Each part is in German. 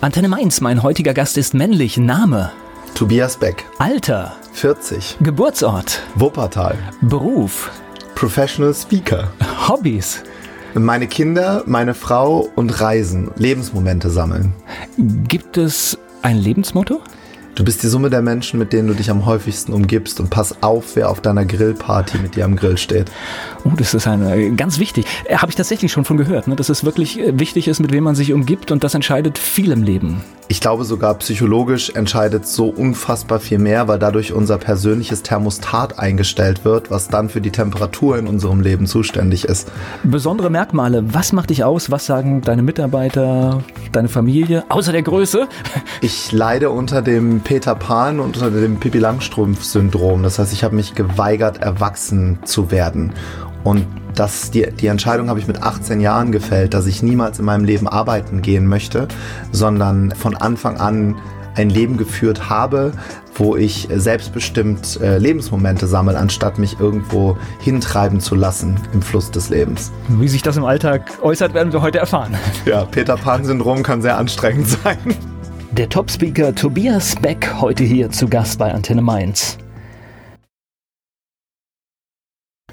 Antenne Mainz, mein heutiger Gast ist männlich. Name? Tobias Beck. Alter? 40. Geburtsort? Wuppertal. Beruf? Professional Speaker. Hobbys? Meine Kinder, meine Frau und Reisen. Lebensmomente sammeln. Gibt es ein Lebensmotto? Du bist die Summe der Menschen, mit denen du dich am häufigsten umgibst und pass auf, wer auf deiner Grillparty mit dir am Grill steht. Oh, das ist eine, ganz wichtig. Äh, Habe ich tatsächlich schon von gehört, ne? dass es wirklich äh, wichtig ist, mit wem man sich umgibt und das entscheidet viel im Leben. Ich glaube sogar psychologisch entscheidet so unfassbar viel mehr, weil dadurch unser persönliches Thermostat eingestellt wird, was dann für die Temperatur in unserem Leben zuständig ist. Besondere Merkmale, was macht dich aus? Was sagen deine Mitarbeiter, deine Familie, außer der Größe? Ich leide unter dem Peter Pan und unter dem Pippi Langstrumpf-Syndrom. Das heißt, ich habe mich geweigert, erwachsen zu werden. Und das, die, die Entscheidung habe ich mit 18 Jahren gefällt, dass ich niemals in meinem Leben arbeiten gehen möchte, sondern von Anfang an ein Leben geführt habe, wo ich selbstbestimmt äh, Lebensmomente sammle, anstatt mich irgendwo hintreiben zu lassen im Fluss des Lebens. Wie sich das im Alltag äußert, werden wir heute erfahren. Ja, Peter Pan-Syndrom kann sehr anstrengend sein. Der Top-Speaker Tobias Beck heute hier zu Gast bei Antenne Mainz.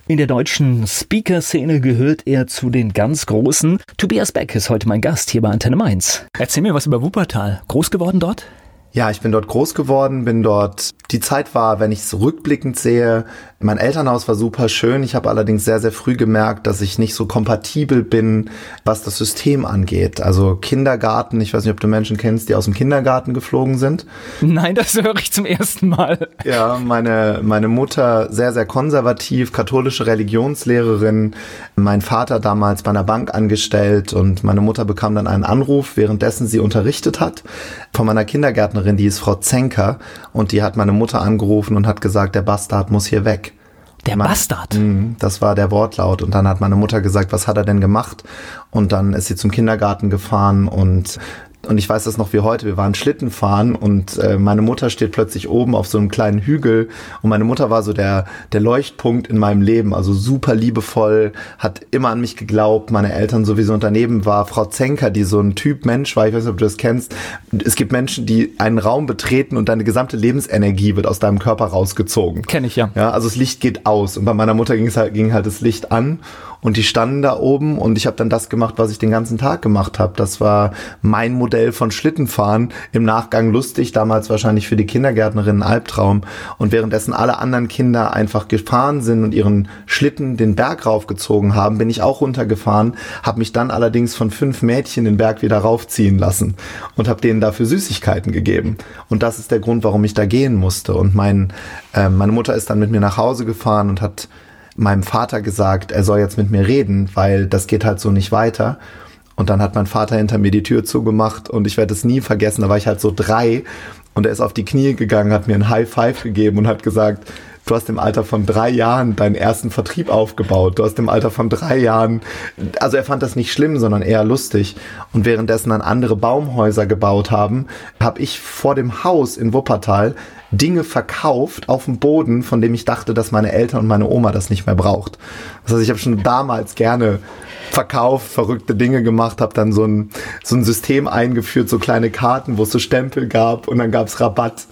In der deutschen Speaker-Szene gehört er zu den ganz Großen. Tobias Beck ist heute mein Gast hier bei Antenne Mainz. Erzähl mir was über Wuppertal. Groß geworden dort? Ja, ich bin dort groß geworden, bin dort. Die Zeit war, wenn ich es rückblickend sehe, mein Elternhaus war super schön. Ich habe allerdings sehr, sehr früh gemerkt, dass ich nicht so kompatibel bin, was das System angeht. Also Kindergarten, ich weiß nicht, ob du Menschen kennst, die aus dem Kindergarten geflogen sind. Nein, das höre ich zum ersten Mal. Ja, meine, meine Mutter sehr, sehr konservativ, katholische Religionslehrerin, mein Vater damals bei einer Bank angestellt und meine Mutter bekam dann einen Anruf, währenddessen sie unterrichtet hat, von meiner Kindergärtnerin, die ist Frau Zenker und die hat meine Mutter angerufen und hat gesagt, der Bastard muss hier weg. Der Man- Bastard. Mhm, Das war der Wortlaut. Und dann hat meine Mutter gesagt, was hat er denn gemacht? Und dann ist sie zum Kindergarten gefahren und und ich weiß das noch wie heute, wir waren Schlitten fahren und äh, meine Mutter steht plötzlich oben auf so einem kleinen Hügel. Und meine Mutter war so der, der Leuchtpunkt in meinem Leben, also super liebevoll, hat immer an mich geglaubt, meine Eltern sowieso. Und daneben war Frau Zenker, die so ein Typ Mensch war, ich weiß nicht, ob du das kennst. Es gibt Menschen, die einen Raum betreten und deine gesamte Lebensenergie wird aus deinem Körper rausgezogen. Kenn ich ja. Ja, also das Licht geht aus. Und bei meiner Mutter ging es halt, ging halt das Licht an und die standen da oben und ich habe dann das gemacht, was ich den ganzen Tag gemacht habe. Das war mein Modell von Schlittenfahren. Im Nachgang lustig, damals wahrscheinlich für die Kindergärtnerin ein Albtraum. Und währenddessen alle anderen Kinder einfach gefahren sind und ihren Schlitten den Berg raufgezogen haben, bin ich auch runtergefahren, habe mich dann allerdings von fünf Mädchen den Berg wieder raufziehen lassen und habe denen dafür Süßigkeiten gegeben. Und das ist der Grund, warum ich da gehen musste. Und mein, äh, meine Mutter ist dann mit mir nach Hause gefahren und hat meinem Vater gesagt, er soll jetzt mit mir reden, weil das geht halt so nicht weiter. Und dann hat mein Vater hinter mir die Tür zugemacht und ich werde es nie vergessen, da war ich halt so drei und er ist auf die Knie gegangen, hat mir ein High Five gegeben und hat gesagt, du hast im Alter von drei Jahren deinen ersten Vertrieb aufgebaut. Du hast im Alter von drei Jahren, also er fand das nicht schlimm, sondern eher lustig. Und währenddessen dann andere Baumhäuser gebaut haben, habe ich vor dem Haus in Wuppertal Dinge verkauft auf dem Boden, von dem ich dachte, dass meine Eltern und meine Oma das nicht mehr braucht. Das heißt, ich habe schon damals gerne verkauft, verrückte Dinge gemacht, habe dann so ein, so ein System eingeführt, so kleine Karten, wo es so Stempel gab und dann gab's Rabatt.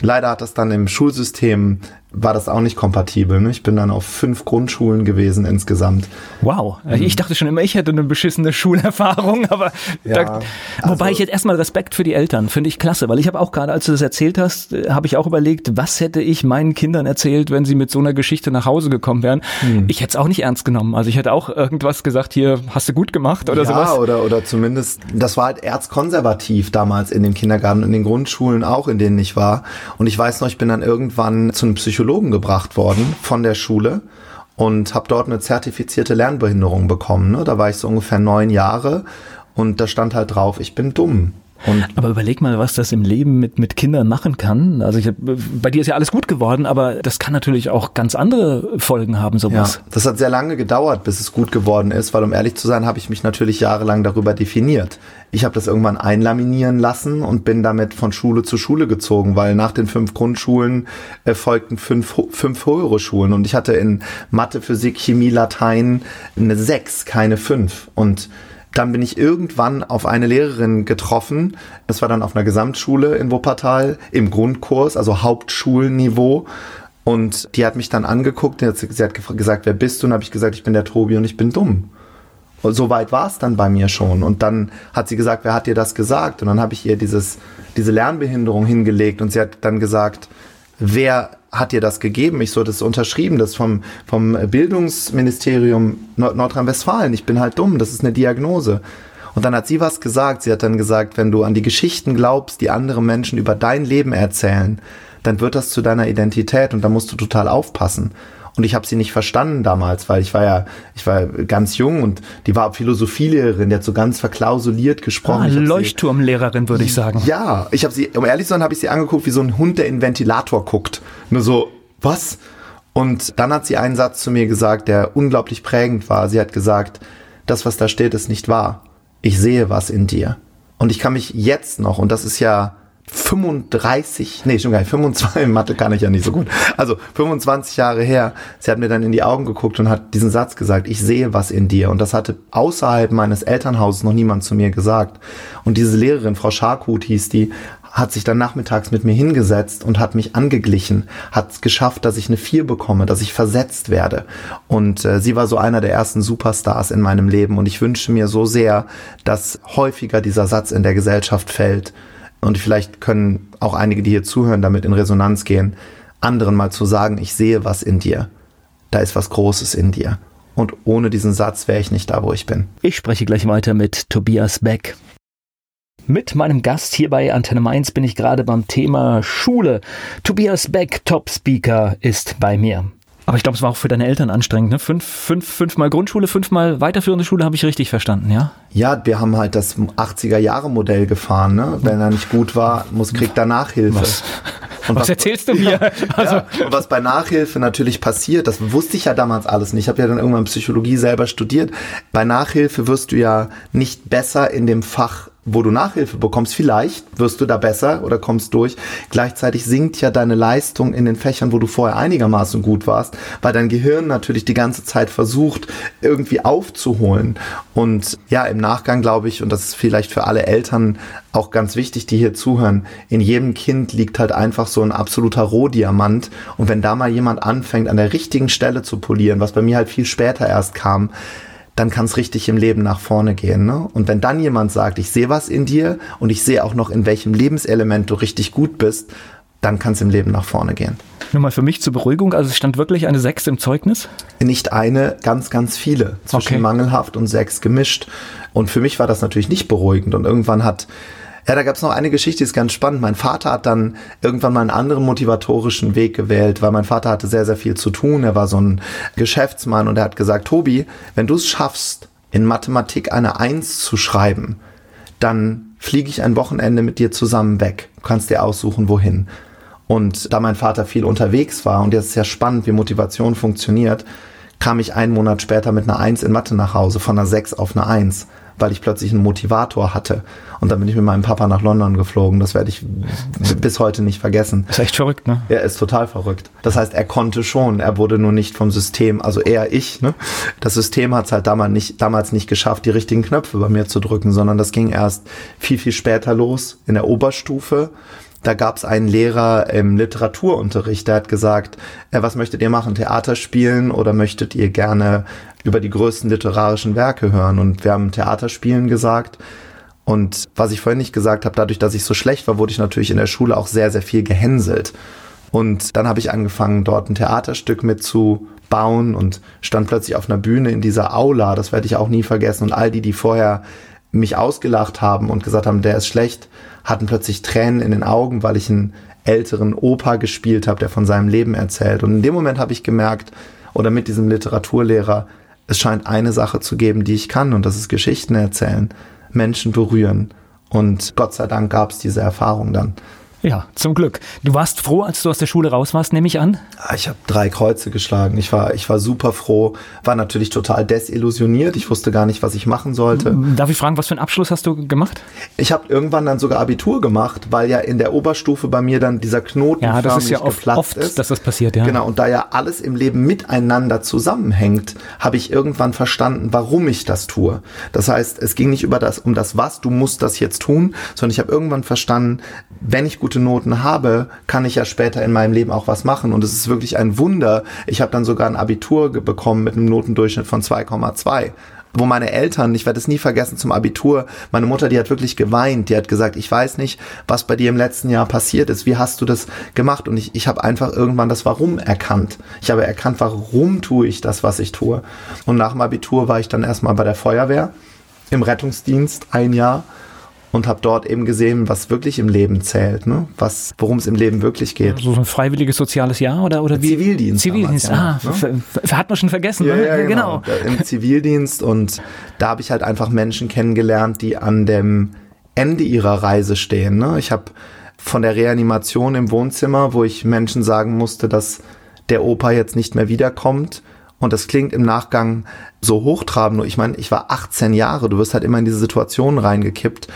Leider hat das dann im Schulsystem, war das auch nicht kompatibel. Ne? Ich bin dann auf fünf Grundschulen gewesen insgesamt. Wow. Ich dachte schon immer, ich hätte eine beschissene Schulerfahrung, aber Ja, da, wobei also- ich jetzt erstmal Respekt für die Eltern, finde ich klasse, weil ich habe auch gerade, als du das erzählt hast, äh, habe ich auch überlegt, was hätte ich meinen Kindern erzählt, wenn sie mit so einer Geschichte nach Hause gekommen wären. Hm. Ich hätte es auch nicht ernst genommen. Also ich hätte auch irgendwas gesagt, hier hast du gut gemacht oder ja, sowas. oder, oder zumindest, das war halt erzkonservativ damals in den Kindergarten und in den Grundschulen auch, in denen ich war. Und ich weiß noch, ich bin dann irgendwann zu einem Psychologen gebracht worden von der Schule und habe dort eine zertifizierte Lernbehinderung bekommen. Ne? Da war ich so ungefähr neun Jahre und da stand halt drauf, ich bin dumm. Und Aber überleg mal, was das im Leben mit, mit Kindern machen kann. Also ich, bei dir ist ja alles gut geworden, aber das kann natürlich auch ganz andere Folgen haben, Ja, sowas. das hat sehr lange gedauert, bis es gut geworden ist, weil um ehrlich zu sein, habe ich mich natürlich jahrelang darüber definiert. Ich habe das irgendwann einlaminieren lassen und bin damit von Schule zu Schule gezogen, weil nach den fünf Grundschulen äh, folgten fünf, fünf höhere Schulen und ich hatte in Mathe, Physik, Chemie, Latein eine sechs, keine fünf und dann bin ich irgendwann auf eine Lehrerin getroffen. Das war dann auf einer Gesamtschule in Wuppertal im Grundkurs, also Hauptschulniveau. Und die hat mich dann angeguckt, sie hat gesagt, wer bist du? Und habe ich gesagt, ich bin der Tobi und ich bin dumm. Und so weit war es dann bei mir schon. Und dann hat sie gesagt, wer hat dir das gesagt? Und dann habe ich ihr dieses, diese Lernbehinderung hingelegt und sie hat dann gesagt, wer hat dir das gegeben? Ich so, das ist unterschrieben, das vom, vom Bildungsministerium Nord Nordrhein-Westfalen. Ich bin halt dumm, das ist eine Diagnose. Und dann hat sie was gesagt. Sie hat dann gesagt, wenn du an die Geschichten glaubst, die andere Menschen über dein Leben erzählen, dann wird das zu deiner Identität und da musst du total aufpassen. Und ich habe sie nicht verstanden damals, weil ich war ja, ich war ganz jung und die war Philosophielehrerin, die hat so ganz verklausuliert gesprochen. Ah, Leuchtturmlehrerin, würde ich sagen. Ja, ich habe sie, um ehrlich zu sein, habe ich sie angeguckt wie so ein Hund, der in den Ventilator guckt. Nur so, was? Und dann hat sie einen Satz zu mir gesagt, der unglaublich prägend war. Sie hat gesagt, das, was da steht, ist nicht wahr. Ich sehe was in dir. Und ich kann mich jetzt noch, und das ist ja 35, nee, schon gar nicht, 25, Mathe kann ich ja nicht so gut. Also 25 Jahre her, sie hat mir dann in die Augen geguckt und hat diesen Satz gesagt, ich sehe was in dir. Und das hatte außerhalb meines Elternhauses noch niemand zu mir gesagt. Und diese Lehrerin, Frau Scharkut hieß die, hat sich dann nachmittags mit mir hingesetzt und hat mich angeglichen, hat es geschafft, dass ich eine Vier bekomme, dass ich versetzt werde. Und äh, sie war so einer der ersten Superstars in meinem Leben. Und ich wünsche mir so sehr, dass häufiger dieser Satz in der Gesellschaft fällt, und vielleicht können auch einige, die hier zuhören, damit in Resonanz gehen, anderen mal zu sagen, ich sehe was in dir. Da ist was Großes in dir. Und ohne diesen Satz wäre ich nicht da, wo ich bin. Ich spreche gleich weiter mit Tobias Beck. Mit meinem Gast hier bei Antenne Mainz bin ich gerade beim Thema Schule. Tobias Beck, Top Speaker, ist bei mir. Aber ich glaube, es war auch für deine Eltern anstrengend, ne? Fünf, fünf, fünfmal Grundschule, fünfmal weiterführende Schule, habe ich richtig verstanden, ja? Ja, wir haben halt das 80er-Jahre-Modell gefahren, ne? Wenn er nicht gut war, muss kriegt er Nachhilfe. Was? Und was, was erzählst du mir? also. Ja, und was bei Nachhilfe natürlich passiert, das wusste ich ja damals alles nicht. Ich habe ja dann irgendwann Psychologie selber studiert. Bei Nachhilfe wirst du ja nicht besser in dem Fach wo du Nachhilfe bekommst, vielleicht wirst du da besser oder kommst durch. Gleichzeitig sinkt ja deine Leistung in den Fächern, wo du vorher einigermaßen gut warst, weil dein Gehirn natürlich die ganze Zeit versucht, irgendwie aufzuholen. Und ja, im Nachgang glaube ich, und das ist vielleicht für alle Eltern auch ganz wichtig, die hier zuhören, in jedem Kind liegt halt einfach so ein absoluter Rohdiamant. Und wenn da mal jemand anfängt, an der richtigen Stelle zu polieren, was bei mir halt viel später erst kam, dann kann es richtig im Leben nach vorne gehen. Ne? Und wenn dann jemand sagt, ich sehe was in dir und ich sehe auch noch, in welchem Lebenselement du richtig gut bist, dann kann es im Leben nach vorne gehen. Nur mal für mich zur Beruhigung, also es stand wirklich eine Sechs im Zeugnis? Nicht eine, ganz, ganz viele. Zwischen okay. mangelhaft und sechs gemischt. Und für mich war das natürlich nicht beruhigend. Und irgendwann hat ja, da gab es noch eine Geschichte, die ist ganz spannend. Mein Vater hat dann irgendwann mal einen anderen motivatorischen Weg gewählt, weil mein Vater hatte sehr, sehr viel zu tun. Er war so ein Geschäftsmann und er hat gesagt, Tobi, wenn du es schaffst, in Mathematik eine Eins zu schreiben, dann fliege ich ein Wochenende mit dir zusammen weg. Du kannst dir aussuchen, wohin. Und da mein Vater viel unterwegs war und jetzt ist ja spannend, wie Motivation funktioniert, kam ich einen Monat später mit einer Eins in Mathe nach Hause, von einer Sechs auf eine Eins weil ich plötzlich einen Motivator hatte. Und dann bin ich mit meinem Papa nach London geflogen. Das werde ich bis heute nicht vergessen. ist echt verrückt, ne? Er ist total verrückt. Das heißt, er konnte schon, er wurde nur nicht vom System, also eher ich, ne? Das System hat es halt damals nicht, damals nicht geschafft, die richtigen Knöpfe bei mir zu drücken, sondern das ging erst viel, viel später los in der Oberstufe da gab es einen Lehrer im Literaturunterricht, der hat gesagt, äh, was möchtet ihr machen, Theater spielen oder möchtet ihr gerne über die größten literarischen Werke hören? Und wir haben Theaterspielen gesagt. Und was ich vorhin nicht gesagt habe, dadurch, dass ich so schlecht war, wurde ich natürlich in der Schule auch sehr, sehr viel gehänselt. Und dann habe ich angefangen, dort ein Theaterstück mitzubauen und stand plötzlich auf einer Bühne in dieser Aula. Das werde ich auch nie vergessen. Und all die, die vorher mich ausgelacht haben und gesagt haben, der ist schlecht, hatten plötzlich Tränen in den Augen, weil ich einen älteren Opa gespielt habe, der von seinem Leben erzählt. Und in dem Moment habe ich gemerkt, oder mit diesem Literaturlehrer, es scheint eine Sache zu geben, die ich kann, und das ist Geschichten erzählen, Menschen berühren. Und Gott sei Dank gab es diese Erfahrung dann. Ja, zum Glück. Du warst froh, als du aus der Schule raus warst, nehme ich an? Ah, ich habe drei Kreuze geschlagen. Ich war, ich war super froh, war natürlich total desillusioniert. Ich wusste gar nicht, was ich machen sollte. Darf ich fragen, was für einen Abschluss hast du gemacht? Ich habe irgendwann dann sogar Abitur gemacht, weil ja in der Oberstufe bei mir dann dieser Knoten ja, das ist ja oft, oft ist. dass das passiert, ja. Genau, und da ja alles im Leben miteinander zusammenhängt, habe ich irgendwann verstanden, warum ich das tue. Das heißt, es ging nicht über das, um das Was, du musst das jetzt tun, sondern ich habe irgendwann verstanden, wenn ich gute Noten habe, kann ich ja später in meinem Leben auch was machen. Und es ist wirklich ein Wunder. Ich habe dann sogar ein Abitur bekommen mit einem Notendurchschnitt von 2,2 wo meine Eltern, ich werde es nie vergessen zum Abitur, meine Mutter, die hat wirklich geweint, die hat gesagt, ich weiß nicht, was bei dir im letzten Jahr passiert ist, wie hast du das gemacht? Und ich, ich habe einfach irgendwann das Warum erkannt. Ich habe erkannt, warum tue ich das, was ich tue. Und nach dem Abitur war ich dann erstmal bei der Feuerwehr im Rettungsdienst ein Jahr und habe dort eben gesehen, was wirklich im Leben zählt, ne? was, worum es im Leben wirklich geht. So ein freiwilliges soziales Jahr oder oder wie? Zivildienst. Zivildienst. Damals, ah, ne? hat man schon vergessen. Ja, ne? ja, genau. genau. Im Zivildienst und da habe ich halt einfach Menschen kennengelernt, die an dem Ende ihrer Reise stehen. Ne? Ich habe von der Reanimation im Wohnzimmer, wo ich Menschen sagen musste, dass der Opa jetzt nicht mehr wiederkommt. Und das klingt im Nachgang so hochtrabend. Nur ich meine, ich war 18 Jahre, du wirst halt immer in diese Situation reingekippt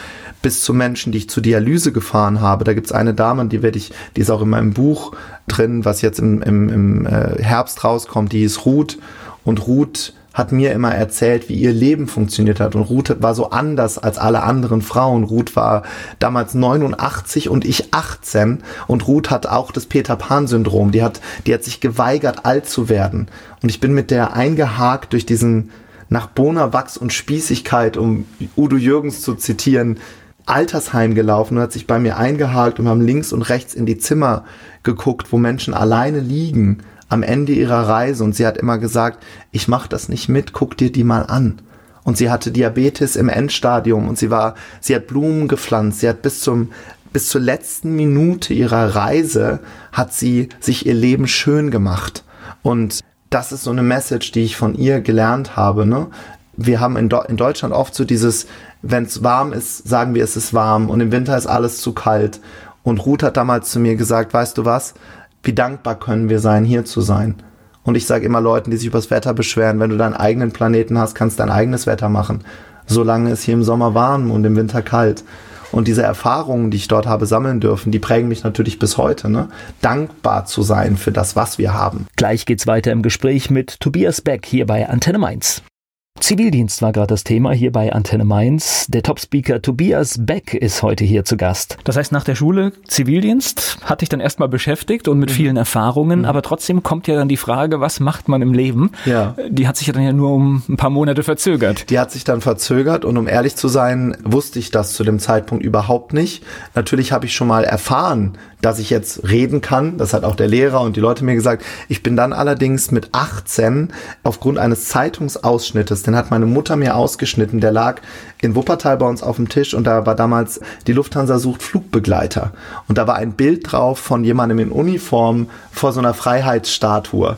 bis zu Menschen, die ich zur Dialyse gefahren habe. Da gibt's eine Dame, die werde ich, die ist auch in meinem Buch drin, was jetzt im, im, im äh, Herbst rauskommt, die ist Ruth. Und Ruth hat mir immer erzählt, wie ihr Leben funktioniert hat. Und Ruth war so anders als alle anderen Frauen. Ruth war damals 89 und ich 18. Und Ruth hat auch das Peter Pan-Syndrom. Die hat, die hat sich geweigert, alt zu werden. Und ich bin mit der eingehakt durch diesen nach Bonawachs und Spießigkeit, um Udo Jürgens zu zitieren, Altersheim gelaufen und hat sich bei mir eingehakt und haben links und rechts in die Zimmer geguckt, wo Menschen alleine liegen am Ende ihrer Reise und sie hat immer gesagt, ich mach das nicht mit, guck dir die mal an. Und sie hatte Diabetes im Endstadium und sie war, sie hat Blumen gepflanzt, sie hat bis zum bis zur letzten Minute ihrer Reise hat sie sich ihr Leben schön gemacht. Und das ist so eine Message, die ich von ihr gelernt habe. Ne? Wir haben in, Do in Deutschland oft so dieses, wenn es warm ist, sagen wir, es ist warm und im Winter ist alles zu kalt. Und Ruth hat damals zu mir gesagt, weißt du was, wie dankbar können wir sein, hier zu sein. Und ich sage immer Leuten, die sich übers Wetter beschweren, wenn du deinen eigenen Planeten hast, kannst du dein eigenes Wetter machen. Solange es hier im Sommer warm und im Winter kalt. Und diese Erfahrungen, die ich dort habe sammeln dürfen, die prägen mich natürlich bis heute. Ne? Dankbar zu sein für das, was wir haben. Gleich geht's weiter im Gespräch mit Tobias Beck hier bei Antenne Mainz. Zivildienst war gerade das Thema hier bei Antenne Mainz. Der Topspeaker Tobias Beck ist heute hier zu Gast. Das heißt, nach der Schule Zivildienst hat dich dann erstmal beschäftigt und mit mhm. vielen Erfahrungen, mhm. aber trotzdem kommt ja dann die Frage, was macht man im Leben? Ja. Die hat sich ja dann ja nur um ein paar Monate verzögert. Die hat sich dann verzögert und um ehrlich zu sein, wusste ich das zu dem Zeitpunkt überhaupt nicht. Natürlich habe ich schon mal erfahren, dass ich jetzt reden kann. Das hat auch der Lehrer und die Leute mir gesagt. Ich bin dann allerdings mit 18 aufgrund eines Zeitungsausschnittes, den hat meine Mutter mir ausgeschnitten, der lag in Wuppertal bei uns auf dem Tisch und da war damals die Lufthansa sucht Flugbegleiter. Und da war ein Bild drauf von jemandem in Uniform vor so einer Freiheitsstatue.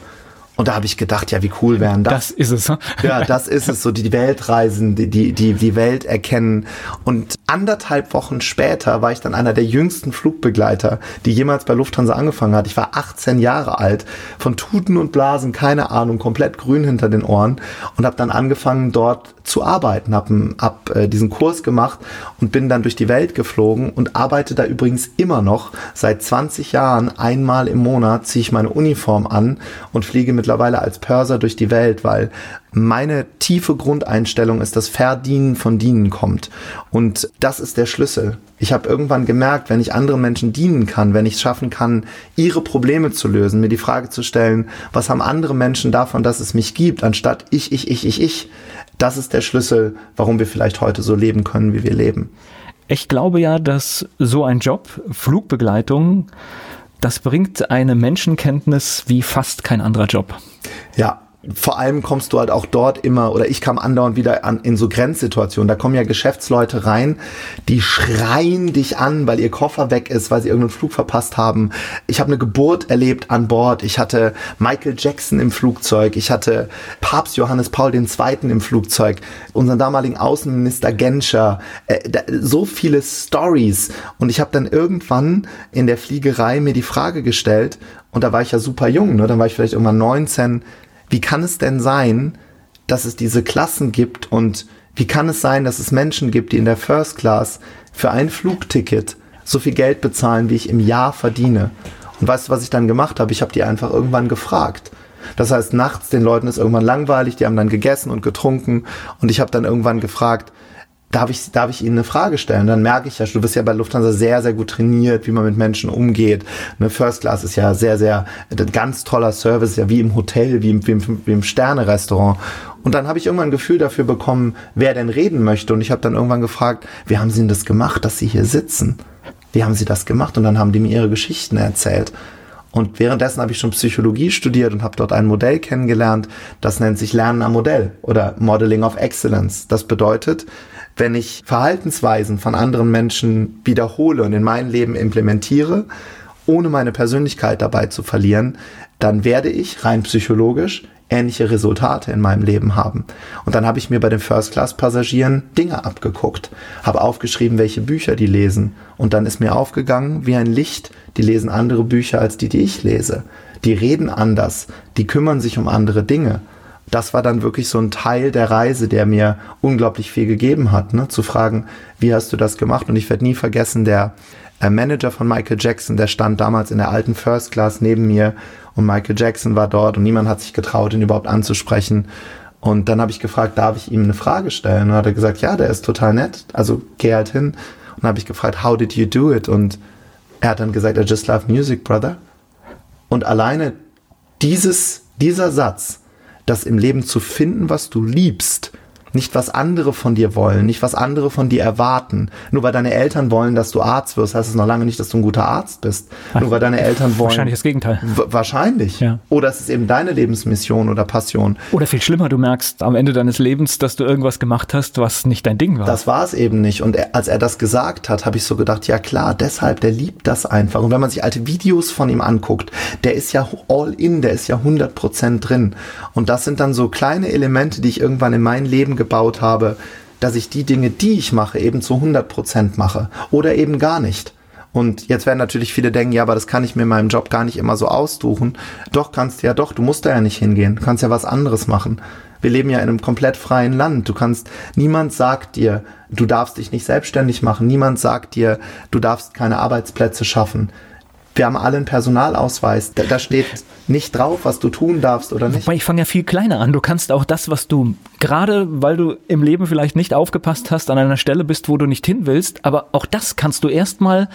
Und da habe ich gedacht, ja, wie cool wären das? Das ist es. Hm? Ja, das ist es. So die Welt reisen, die, die, die, die Welt erkennen. Und anderthalb Wochen später war ich dann einer der jüngsten Flugbegleiter, die jemals bei Lufthansa angefangen hat. Ich war 18 Jahre alt, von Tuten und Blasen, keine Ahnung, komplett grün hinter den Ohren und habe dann angefangen, dort zu arbeiten, habe hab, äh, diesen Kurs gemacht und bin dann durch die Welt geflogen und arbeite da übrigens immer noch. Seit 20 Jahren einmal im Monat ziehe ich meine Uniform an und fliege mittlerweile als Pörser durch die Welt, weil meine tiefe Grundeinstellung ist, dass Verdienen von Dienen kommt. Und das ist der Schlüssel. Ich habe irgendwann gemerkt, wenn ich anderen Menschen dienen kann, wenn ich es schaffen kann, ihre Probleme zu lösen, mir die Frage zu stellen, was haben andere Menschen davon, dass es mich gibt, anstatt ich, ich, ich, ich, ich, das ist der Schlüssel, warum wir vielleicht heute so leben können, wie wir leben. Ich glaube ja, dass so ein Job, Flugbegleitung, das bringt eine Menschenkenntnis wie fast kein anderer Job. Ja, vor allem kommst du halt auch dort immer, oder ich kam andauernd wieder an, in so Grenzsituationen. Da kommen ja Geschäftsleute rein, die schreien dich an, weil ihr Koffer weg ist, weil sie irgendeinen Flug verpasst haben. Ich habe eine Geburt erlebt an Bord. Ich hatte Michael Jackson im Flugzeug. Ich hatte Papst Johannes Paul II. im Flugzeug. Unseren damaligen Außenminister Genscher. Äh, so viele Stories. Und ich habe dann irgendwann in der Fliegerei mir die Frage gestellt, und da war ich ja super jung, ne? dann war ich vielleicht irgendwann 19, wie kann es denn sein, dass es diese Klassen gibt und wie kann es sein, dass es Menschen gibt, die in der First Class für ein Flugticket so viel Geld bezahlen, wie ich im Jahr verdiene? Und weißt du, was ich dann gemacht habe? Ich habe die einfach irgendwann gefragt. Das heißt, nachts den Leuten ist irgendwann langweilig, die haben dann gegessen und getrunken und ich habe dann irgendwann gefragt, darf ich, darf ich Ihnen eine Frage stellen? Dann merke ich ja, du bist ja bei Lufthansa sehr, sehr gut trainiert, wie man mit Menschen umgeht. Eine First Class ist ja sehr, sehr, ein ganz toller Service, ja wie im Hotel, wie im, wie im, wie im Sterne-Restaurant. Und dann habe ich irgendwann ein Gefühl dafür bekommen, wer denn reden möchte. Und ich habe dann irgendwann gefragt, wie haben Sie denn das gemacht, dass Sie hier sitzen? Wie haben Sie das gemacht? Und dann haben die mir ihre Geschichten erzählt. Und währenddessen habe ich schon Psychologie studiert und habe dort ein Modell kennengelernt, das nennt sich Lernen am Modell oder Modeling of Excellence. Das bedeutet, wenn ich Verhaltensweisen von anderen Menschen wiederhole und in mein Leben implementiere, ohne meine Persönlichkeit dabei zu verlieren, dann werde ich rein psychologisch ähnliche Resultate in meinem Leben haben. Und dann habe ich mir bei den First-Class-Passagieren Dinge abgeguckt, habe aufgeschrieben, welche Bücher die lesen. Und dann ist mir aufgegangen, wie ein Licht, die lesen andere Bücher als die, die ich lese. Die reden anders, die kümmern sich um andere Dinge das war dann wirklich so ein Teil der Reise, der mir unglaublich viel gegeben hat, ne? zu fragen, wie hast du das gemacht? Und ich werde nie vergessen, der äh, Manager von Michael Jackson, der stand damals in der alten First Class neben mir und Michael Jackson war dort und niemand hat sich getraut, ihn überhaupt anzusprechen. Und dann habe ich gefragt, darf ich ihm eine Frage stellen? Und hat er gesagt, ja, der ist total nett. Also geh halt hin. Und habe ich gefragt, how did you do it? Und er hat dann gesagt, I just love music, brother. Und alleine dieses, dieser Satz das im Leben zu finden, was du liebst nicht was andere von dir wollen, nicht was andere von dir erwarten. Nur weil deine Eltern wollen, dass du Arzt wirst, heißt es noch lange nicht, dass du ein guter Arzt bist. Ach, Nur weil deine Eltern wollen. Wahrscheinlich das Gegenteil. Wahrscheinlich. Ja. Oder es ist eben deine Lebensmission oder Passion. Oder viel schlimmer, du merkst am Ende deines Lebens, dass du irgendwas gemacht hast, was nicht dein Ding war. Das war es eben nicht. Und er, als er das gesagt hat, habe ich so gedacht, ja klar, deshalb, der liebt das einfach. Und wenn man sich alte Videos von ihm anguckt, der ist ja all in, der ist ja 100% drin. Und das sind dann so kleine Elemente, die ich irgendwann in mein Leben gebaut habe, dass ich die Dinge, die ich mache, eben zu 100 Prozent mache oder eben gar nicht. Und jetzt werden natürlich viele denken, ja, aber das kann ich mir in meinem Job gar nicht immer so aussuchen. Doch kannst ja doch, du musst da ja nicht hingehen, du kannst ja was anderes machen. Wir leben ja in einem komplett freien Land. Du kannst, niemand sagt dir, du darfst dich nicht selbstständig machen. Niemand sagt dir, du darfst keine Arbeitsplätze schaffen wir haben alle einen Personalausweis. Da, da, steht nicht drauf, was du tun darfst oder nicht. Wobei ich fange ja viel kleiner an. Du kannst auch das, was du gerade, weil du im Leben vielleicht nicht aufgepasst hast, an einer Stelle bist, wo du nicht hin willst, aber auch das kannst du erstmal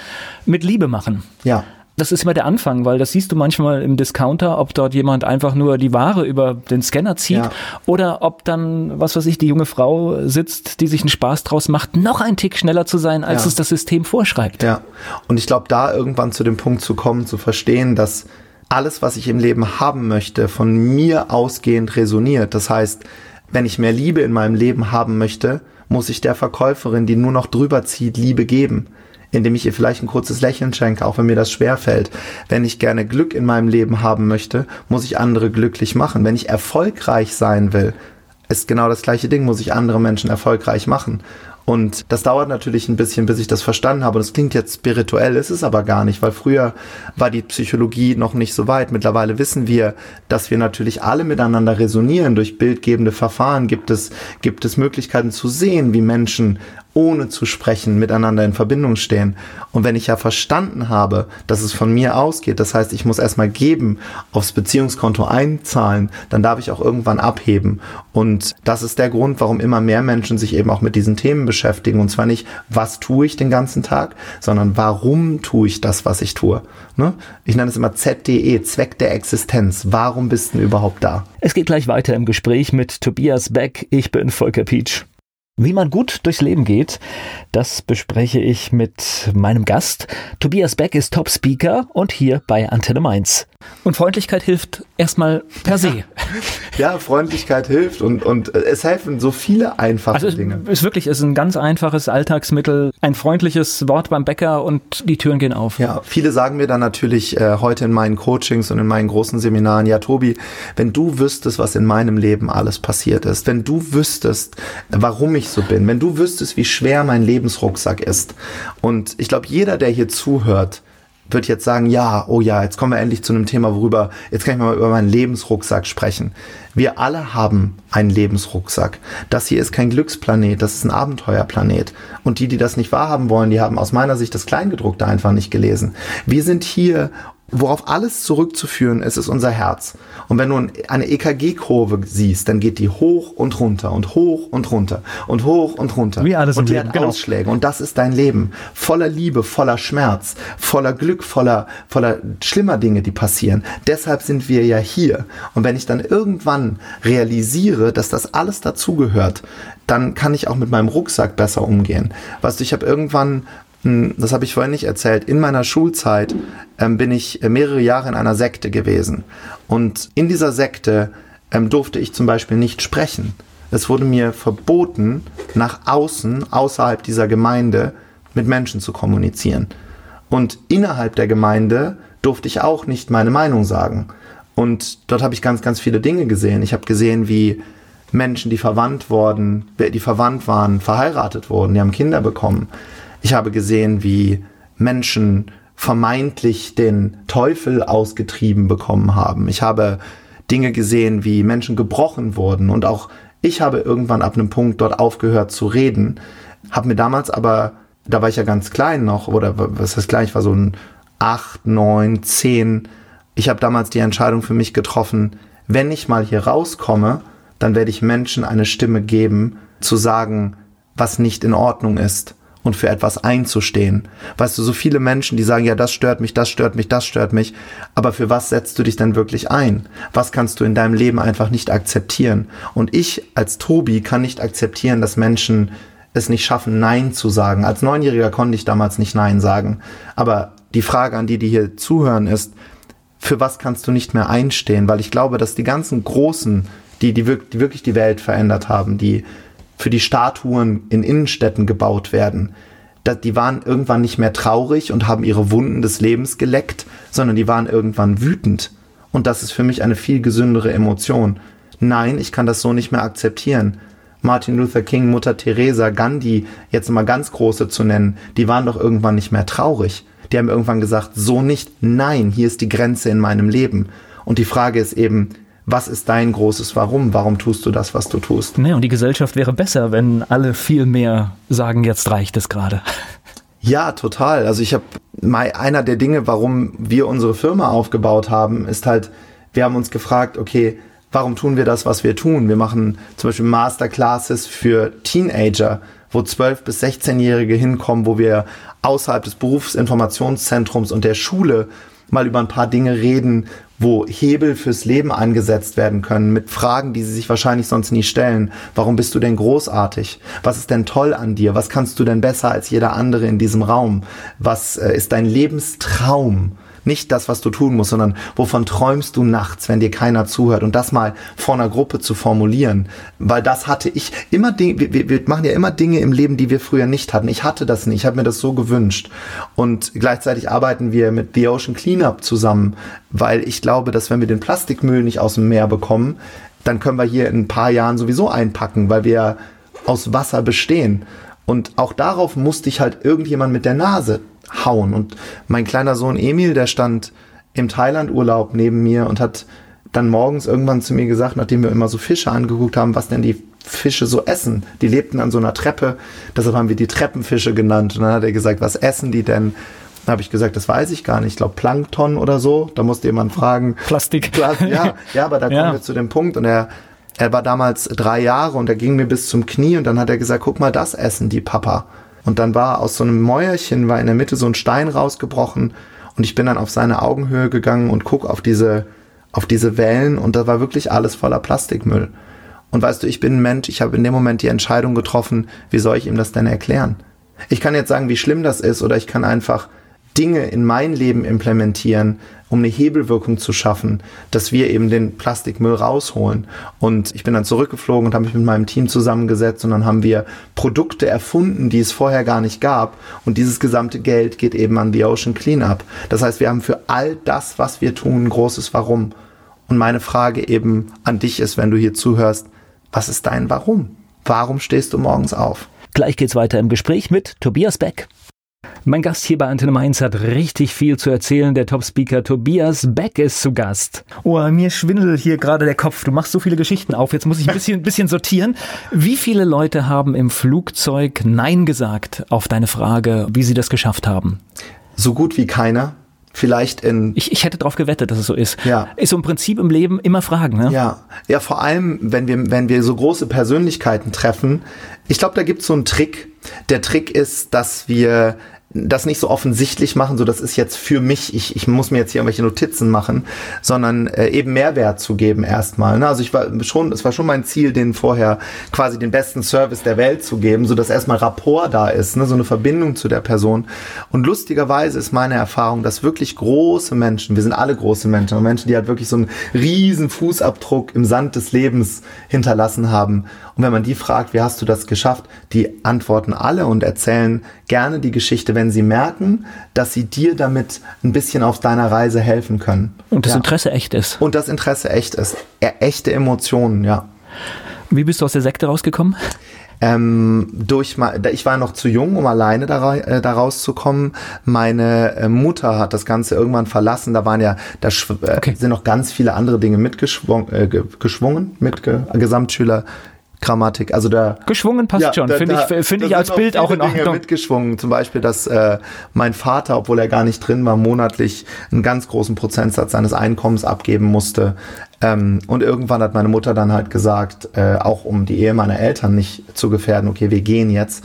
mit Liebe machen. Ja das ist immer der Anfang, weil das siehst du manchmal im Discounter, ob dort jemand einfach nur die Ware über den Scanner zieht ja. oder ob dann, was weiß ich, die junge Frau sitzt, die sich einen Spaß draus macht, noch ein Tick schneller zu sein, als ja. es das System vorschreibt. Ja, und ich glaube, da irgendwann zu dem Punkt zu kommen, zu verstehen, dass alles, was ich im Leben haben möchte, von mir ausgehend resoniert. Das heißt, wenn ich mehr Liebe in meinem Leben haben möchte, muss ich der Verkäuferin, die nur noch drüber zieht, Liebe geben indem ich ihr vielleicht ein kurzes Lächeln schenke, auch wenn mir das schwer fällt. Wenn ich gerne Glück in meinem Leben haben möchte, muss ich andere glücklich machen. Wenn ich erfolgreich sein will, ist genau das gleiche Ding, muss ich andere Menschen erfolgreich machen. Und das dauert natürlich ein bisschen, bis ich das verstanden habe. Und es klingt jetzt spirituell, ist es aber gar nicht, weil früher war die Psychologie noch nicht so weit. Mittlerweile wissen wir, dass wir natürlich alle miteinander resonieren. Durch bildgebende Verfahren gibt es, gibt es Möglichkeiten zu sehen, wie Menschen ohne zu sprechen miteinander in Verbindung stehen. Und wenn ich ja verstanden habe, dass es von mir ausgeht, das heißt, ich muss erstmal geben, aufs Beziehungskonto einzahlen, dann darf ich auch irgendwann abheben. Und das ist der Grund, warum immer mehr Menschen sich eben auch mit diesen Themen beschäftigen. Und zwar nicht, was tue ich den ganzen Tag, sondern warum tue ich das, was ich tue. Ne? Ich nenne es immer ZDE, Zweck der Existenz. Warum bist du überhaupt da? Es geht gleich weiter im Gespräch mit Tobias Beck. Ich bin Volker Pietsch. Wie man gut durchs Leben geht, das bespreche ich mit meinem Gast. Tobias Beck ist Top-Speaker und hier bei Antenne Mainz. Und Freundlichkeit hilft erstmal per se. ja, Freundlichkeit hilft und, und es helfen so viele einfache also es Dinge. ist wirklich, es ist ein ganz einfaches Alltagsmittel, ein freundliches Wort beim Bäcker und die Türen gehen auf. Ja, viele sagen mir dann natürlich äh, heute in meinen Coachings und in meinen großen Seminaren, ja Tobi, wenn du wüsstest, was in meinem Leben alles passiert ist, wenn du wüsstest, warum ich so bin, wenn du wüsstest, wie schwer mein Lebensrucksack ist und ich glaube, jeder, der hier zuhört, wird jetzt sagen, ja, oh ja, jetzt kommen wir endlich zu einem Thema, worüber, jetzt kann ich mal über meinen Lebensrucksack sprechen. Wir alle haben einen Lebensrucksack. Das hier ist kein Glücksplanet, das ist ein Abenteuerplanet. Und die, die das nicht wahrhaben wollen, die haben aus meiner Sicht das Kleingedruckte einfach nicht gelesen. Wir sind hier, worauf alles zurückzuführen ist, ist unser Herz. Und wenn du eine EKG-Kurve siehst, dann geht die hoch und runter und hoch und runter und hoch und runter. Wie alles und die hat genau. Ausschläge. Und das ist dein Leben. Voller Liebe, voller Schmerz, voller Glück, voller, voller schlimmer Dinge, die passieren. Deshalb sind wir ja hier. Und wenn ich dann irgendwann realisiere, dass das alles dazugehört, dann kann ich auch mit meinem Rucksack besser umgehen. Weißt du, ich habe irgendwann das habe ich vorhin nicht erzählt, in meiner Schulzeit ähm, bin ich äh, mehrere Jahre in einer Sekte gewesen. Und in dieser Sekte ähm, durfte ich zum Beispiel nicht sprechen. Es wurde mir verboten, nach außen, außerhalb dieser Gemeinde, mit Menschen zu kommunizieren. Und innerhalb der Gemeinde durfte ich auch nicht meine Meinung sagen. Und dort habe ich ganz, ganz viele Dinge gesehen. Ich habe gesehen, wie Menschen, die verwandt wurden, die verwandt waren, verheiratet wurden, die haben Kinder bekommen. Ich habe gesehen, wie Menschen vermeintlich den Teufel ausgetrieben bekommen haben. Ich habe Dinge gesehen, wie Menschen gebrochen wurden und auch ich habe irgendwann ab einem Punkt dort aufgehört zu reden, habe mir damals aber, da war ich ja ganz klein noch, oder was heißt klein, ich war so ein acht, neun, zehn. Ich habe damals die Entscheidung für mich getroffen, wenn ich mal hier rauskomme, dann werde ich Menschen eine Stimme geben, zu sagen, was nicht in Ordnung ist und für etwas einzustehen. Weißt du, so viele Menschen, die sagen, ja, das stört mich, das stört mich, das stört mich, aber für was setzt du dich denn wirklich ein? Was kannst du in deinem Leben einfach nicht akzeptieren? Und ich als Tobi kann nicht akzeptieren, dass Menschen es nicht schaffen, Nein zu sagen. Als Neunjähriger konnte ich damals nicht Nein sagen. Aber die Frage an die, die hier zuhören, ist, für was kannst du nicht mehr einstehen? Weil ich glaube, dass die ganzen Großen, die, die, wirklich die Welt verändert haben, die für die Statuen in Innenstädten gebaut werden. Die waren irgendwann nicht mehr traurig und haben ihre Wunden des Lebens geleckt, sondern die waren irgendwann wütend. Und das ist für mich eine viel gesündere Emotion. Nein, ich kann das so nicht mehr akzeptieren. Martin Luther King, Mutter Teresa, Gandhi, jetzt mal ganz große zu nennen, die waren doch irgendwann nicht mehr traurig. Die haben irgendwann gesagt, so nicht, nein, hier ist die Grenze in meinem Leben. Und die Frage ist eben, was ist dein großes Warum? Warum tust du das, was du tust? Nee, und die Gesellschaft wäre besser, wenn alle viel mehr sagen, jetzt reicht es gerade. Ja, total. Also ich habe einer der Dinge, warum wir unsere Firma aufgebaut haben, ist halt, wir haben uns gefragt, okay, warum tun wir das, was wir tun? Wir machen zum Beispiel Masterclasses für Teenager, wo 12- bis 16-Jährige hinkommen, wo wir außerhalb des Berufsinformationszentrums und der Schule mal über ein paar Dinge reden, wo Hebel fürs Leben eingesetzt werden können, mit Fragen, die sie sich wahrscheinlich sonst nie stellen. Warum bist du denn großartig? Was ist denn toll an dir? Was kannst du denn besser als jeder andere in diesem Raum? Was äh, ist dein Lebenstraum? Nicht das, was du tun musst, sondern wovon träumst du nachts, wenn dir keiner zuhört und das mal vor einer Gruppe zu formulieren. Weil das hatte ich immer, wir, wir machen ja immer Dinge im Leben, die wir früher nicht hatten. Ich hatte das nicht, ich habe mir das so gewünscht. Und gleichzeitig arbeiten wir mit The Ocean Cleanup zusammen, weil ich glaube, dass wenn wir den Plastikmüll nicht aus dem Meer bekommen, dann können wir hier in ein paar Jahren sowieso einpacken, weil wir aus Wasser bestehen. Und auch darauf musste ich halt irgendjemand mit der Nase hauen. Und mein kleiner Sohn Emil, der stand im Thailand-Urlaub neben mir und hat dann morgens irgendwann zu mir gesagt, nachdem wir immer so Fische angeguckt haben, was denn die Fische so essen. Die lebten an so einer Treppe, deshalb haben wir die Treppenfische genannt. Und dann hat er gesagt, was essen die denn? Dann habe ich gesagt, das weiß ich gar nicht. Ich glaube Plankton oder so. Da musste jemand fragen. Plastik. Plastik ja, ja, aber da kommen wir zu dem Punkt. Und er, er war damals drei Jahre und er ging mir bis zum Knie und dann hat er gesagt, guck mal, das essen die Papa. Und dann war aus so einem Mäuerchen, war in der Mitte so ein Stein rausgebrochen und ich bin dann auf seine Augenhöhe gegangen und guck auf diese, auf diese Wellen und da war wirklich alles voller Plastikmüll. Und weißt du, ich bin ein Mensch, ich habe in dem Moment die Entscheidung getroffen, wie soll ich ihm das denn erklären? Ich kann jetzt sagen, wie schlimm das ist oder ich kann einfach Dinge in mein Leben implementieren, um eine Hebelwirkung zu schaffen, dass wir eben den Plastikmüll rausholen. Und ich bin dann zurückgeflogen und habe mich mit meinem Team zusammengesetzt und dann haben wir Produkte erfunden, die es vorher gar nicht gab. Und dieses gesamte Geld geht eben an die Ocean Cleanup. Das heißt, wir haben für all das, was wir tun, ein großes Warum. Und meine Frage eben an dich ist, wenn du hier zuhörst, was ist dein Warum? Warum stehst du morgens auf? Gleich geht's weiter im Gespräch mit Tobias Beck. Mein Gast hier bei Antenne Mainz hat richtig viel zu erzählen. Der Top-Speaker Tobias Beck ist zu Gast. Oh, mir schwindelt hier gerade der Kopf. Du machst so viele Geschichten auf. Jetzt muss ich ein bisschen, ein bisschen sortieren. Wie viele Leute haben im Flugzeug Nein gesagt auf deine Frage, wie sie das geschafft haben? So gut wie keiner vielleicht in. Ich, ich hätte darauf gewettet, dass es so ist. Ja. Ist so im Prinzip im Leben immer Fragen, ne? Ja. Ja, vor allem, wenn wir, wenn wir so große Persönlichkeiten treffen. Ich glaube, da gibt es so einen Trick. Der Trick ist, dass wir das nicht so offensichtlich machen, so das ist jetzt für mich, ich, ich muss mir jetzt hier irgendwelche Notizen machen, sondern äh, eben Mehrwert zu geben erstmal. Ne? Also ich war schon, es war schon mein Ziel, denen vorher quasi den besten Service der Welt zu geben, so dass erstmal Rapport da ist, ne? so eine Verbindung zu der Person. Und lustigerweise ist meine Erfahrung, dass wirklich große Menschen, wir sind alle große Menschen, Menschen, die halt wirklich so einen riesen Fußabdruck im Sand des Lebens hinterlassen haben. Und wenn man die fragt, wie hast du das geschafft, die antworten alle und erzählen gerne die Geschichte, wenn sie merken, dass sie dir damit ein bisschen auf deiner Reise helfen können. Und das ja. Interesse echt ist. Und das Interesse echt ist. E echte Emotionen, ja. Wie bist du aus der Sekte rausgekommen? Ähm, durch ich war noch zu jung, um alleine da, äh, da rauszukommen. Meine äh, Mutter hat das Ganze irgendwann verlassen. Da waren ja, da äh, okay. sind noch ganz viele andere Dinge mitgeschwungen, äh, geschwungen, mit Gesamtschüler Grammatik. Also der geschwungen passt ja, schon. Finde ich, finde ich als Bild auch in Ordnung. Dinge mitgeschwungen. Zum Beispiel, dass äh, mein Vater, obwohl er gar nicht drin war, monatlich einen ganz großen Prozentsatz seines Einkommens abgeben musste. Ähm, und irgendwann hat meine Mutter dann halt gesagt, äh, auch um die Ehe meiner Eltern nicht zu gefährden, okay, wir gehen jetzt.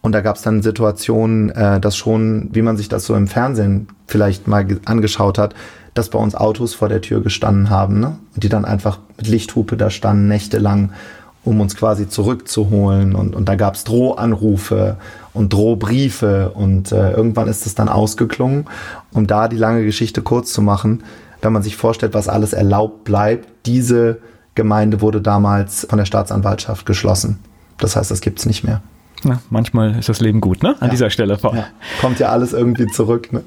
Und da gab es dann Situationen, äh, dass schon, wie man sich das so im Fernsehen vielleicht mal angeschaut hat, dass bei uns Autos vor der Tür gestanden haben, ne? Und die dann einfach mit Lichthupe da standen, nächtelang um uns quasi zurückzuholen. Und, und da gab es Drohanrufe und Drohbriefe und äh, irgendwann ist es dann ausgeklungen. Um da die lange Geschichte kurz zu machen, wenn man sich vorstellt, was alles erlaubt bleibt, diese Gemeinde wurde damals von der Staatsanwaltschaft geschlossen. Das heißt, das gibt's nicht mehr. Na, manchmal ist das Leben gut, ne? An ja. dieser Stelle. Ja. Kommt ja alles irgendwie zurück. Ne?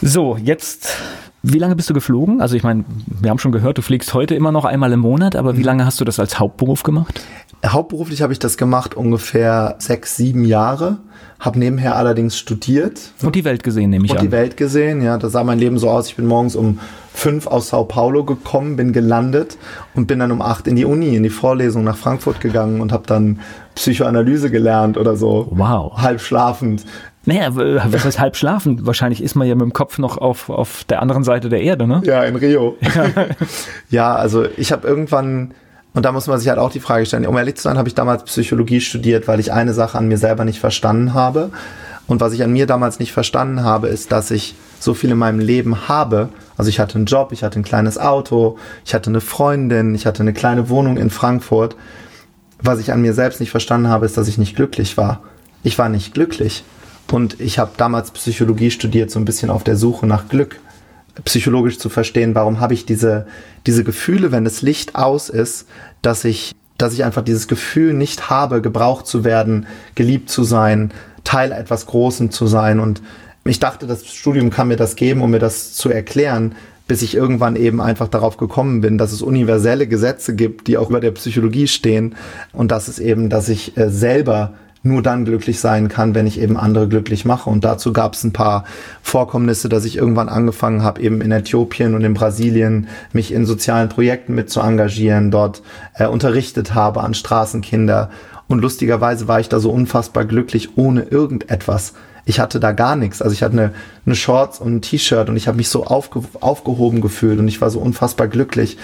So, jetzt wie lange bist du geflogen? Also ich meine, wir haben schon gehört, du fliegst heute immer noch einmal im Monat, aber wie mhm. lange hast du das als Hauptberuf gemacht? Hauptberuflich habe ich das gemacht ungefähr sechs, sieben Jahre. Habe nebenher allerdings studiert. Und die Welt gesehen, nehme ich Und an. Und die Welt gesehen, ja. Da sah mein Leben so aus. Ich bin morgens um fünf aus Sao Paulo gekommen, bin gelandet und bin dann um acht in die Uni, in die Vorlesung nach Frankfurt gegangen und habe dann Psychoanalyse gelernt oder so. Wow. Halb schlafend. Naja, was heißt halb schlafen? Wahrscheinlich ist man ja mit dem Kopf noch auf, auf der anderen Seite der Erde, ne? Ja, in Rio. Ja, ja also ich habe irgendwann, und da muss man sich halt auch die Frage stellen, um ehrlich zu sein, habe ich damals Psychologie studiert, weil ich eine Sache an mir selber nicht verstanden habe. Und was ich an mir damals nicht verstanden habe, ist, dass ich so viel in meinem Leben habe. Also ich hatte einen Job, ich hatte ein kleines Auto, ich hatte eine Freundin, ich hatte eine kleine Wohnung in Frankfurt. Was ich an mir selbst nicht verstanden habe, ist, dass ich nicht glücklich war. Ich war nicht glücklich. Und ich habe damals Psychologie studiert, so ein bisschen auf der Suche nach Glück, psychologisch zu verstehen, warum habe ich diese, diese Gefühle, wenn das Licht aus ist, dass ich, dass ich einfach dieses Gefühl nicht habe, gebraucht zu werden, geliebt zu sein, Teil etwas Großem zu sein. Und ich dachte, das Studium kann mir das geben, um mir das zu erklären, bis ich irgendwann eben einfach darauf gekommen bin, dass es universelle Gesetze gibt, die auch über der Psychologie stehen und das ist eben, dass ich äh, selber nur dann glücklich sein kann, wenn ich eben andere glücklich mache. Und dazu gab es ein paar Vorkommnisse, dass ich irgendwann angefangen habe, eben in Äthiopien und in Brasilien mich in sozialen Projekten mit zu engagieren, dort äh, unterrichtet habe an Straßenkinder. Und lustigerweise war ich da so unfassbar glücklich ohne irgendetwas. Ich hatte da gar nichts. Also ich hatte eine, eine Shorts und ein T-Shirt und ich habe mich so aufge, aufgehoben gefühlt und ich war so unfassbar glücklich.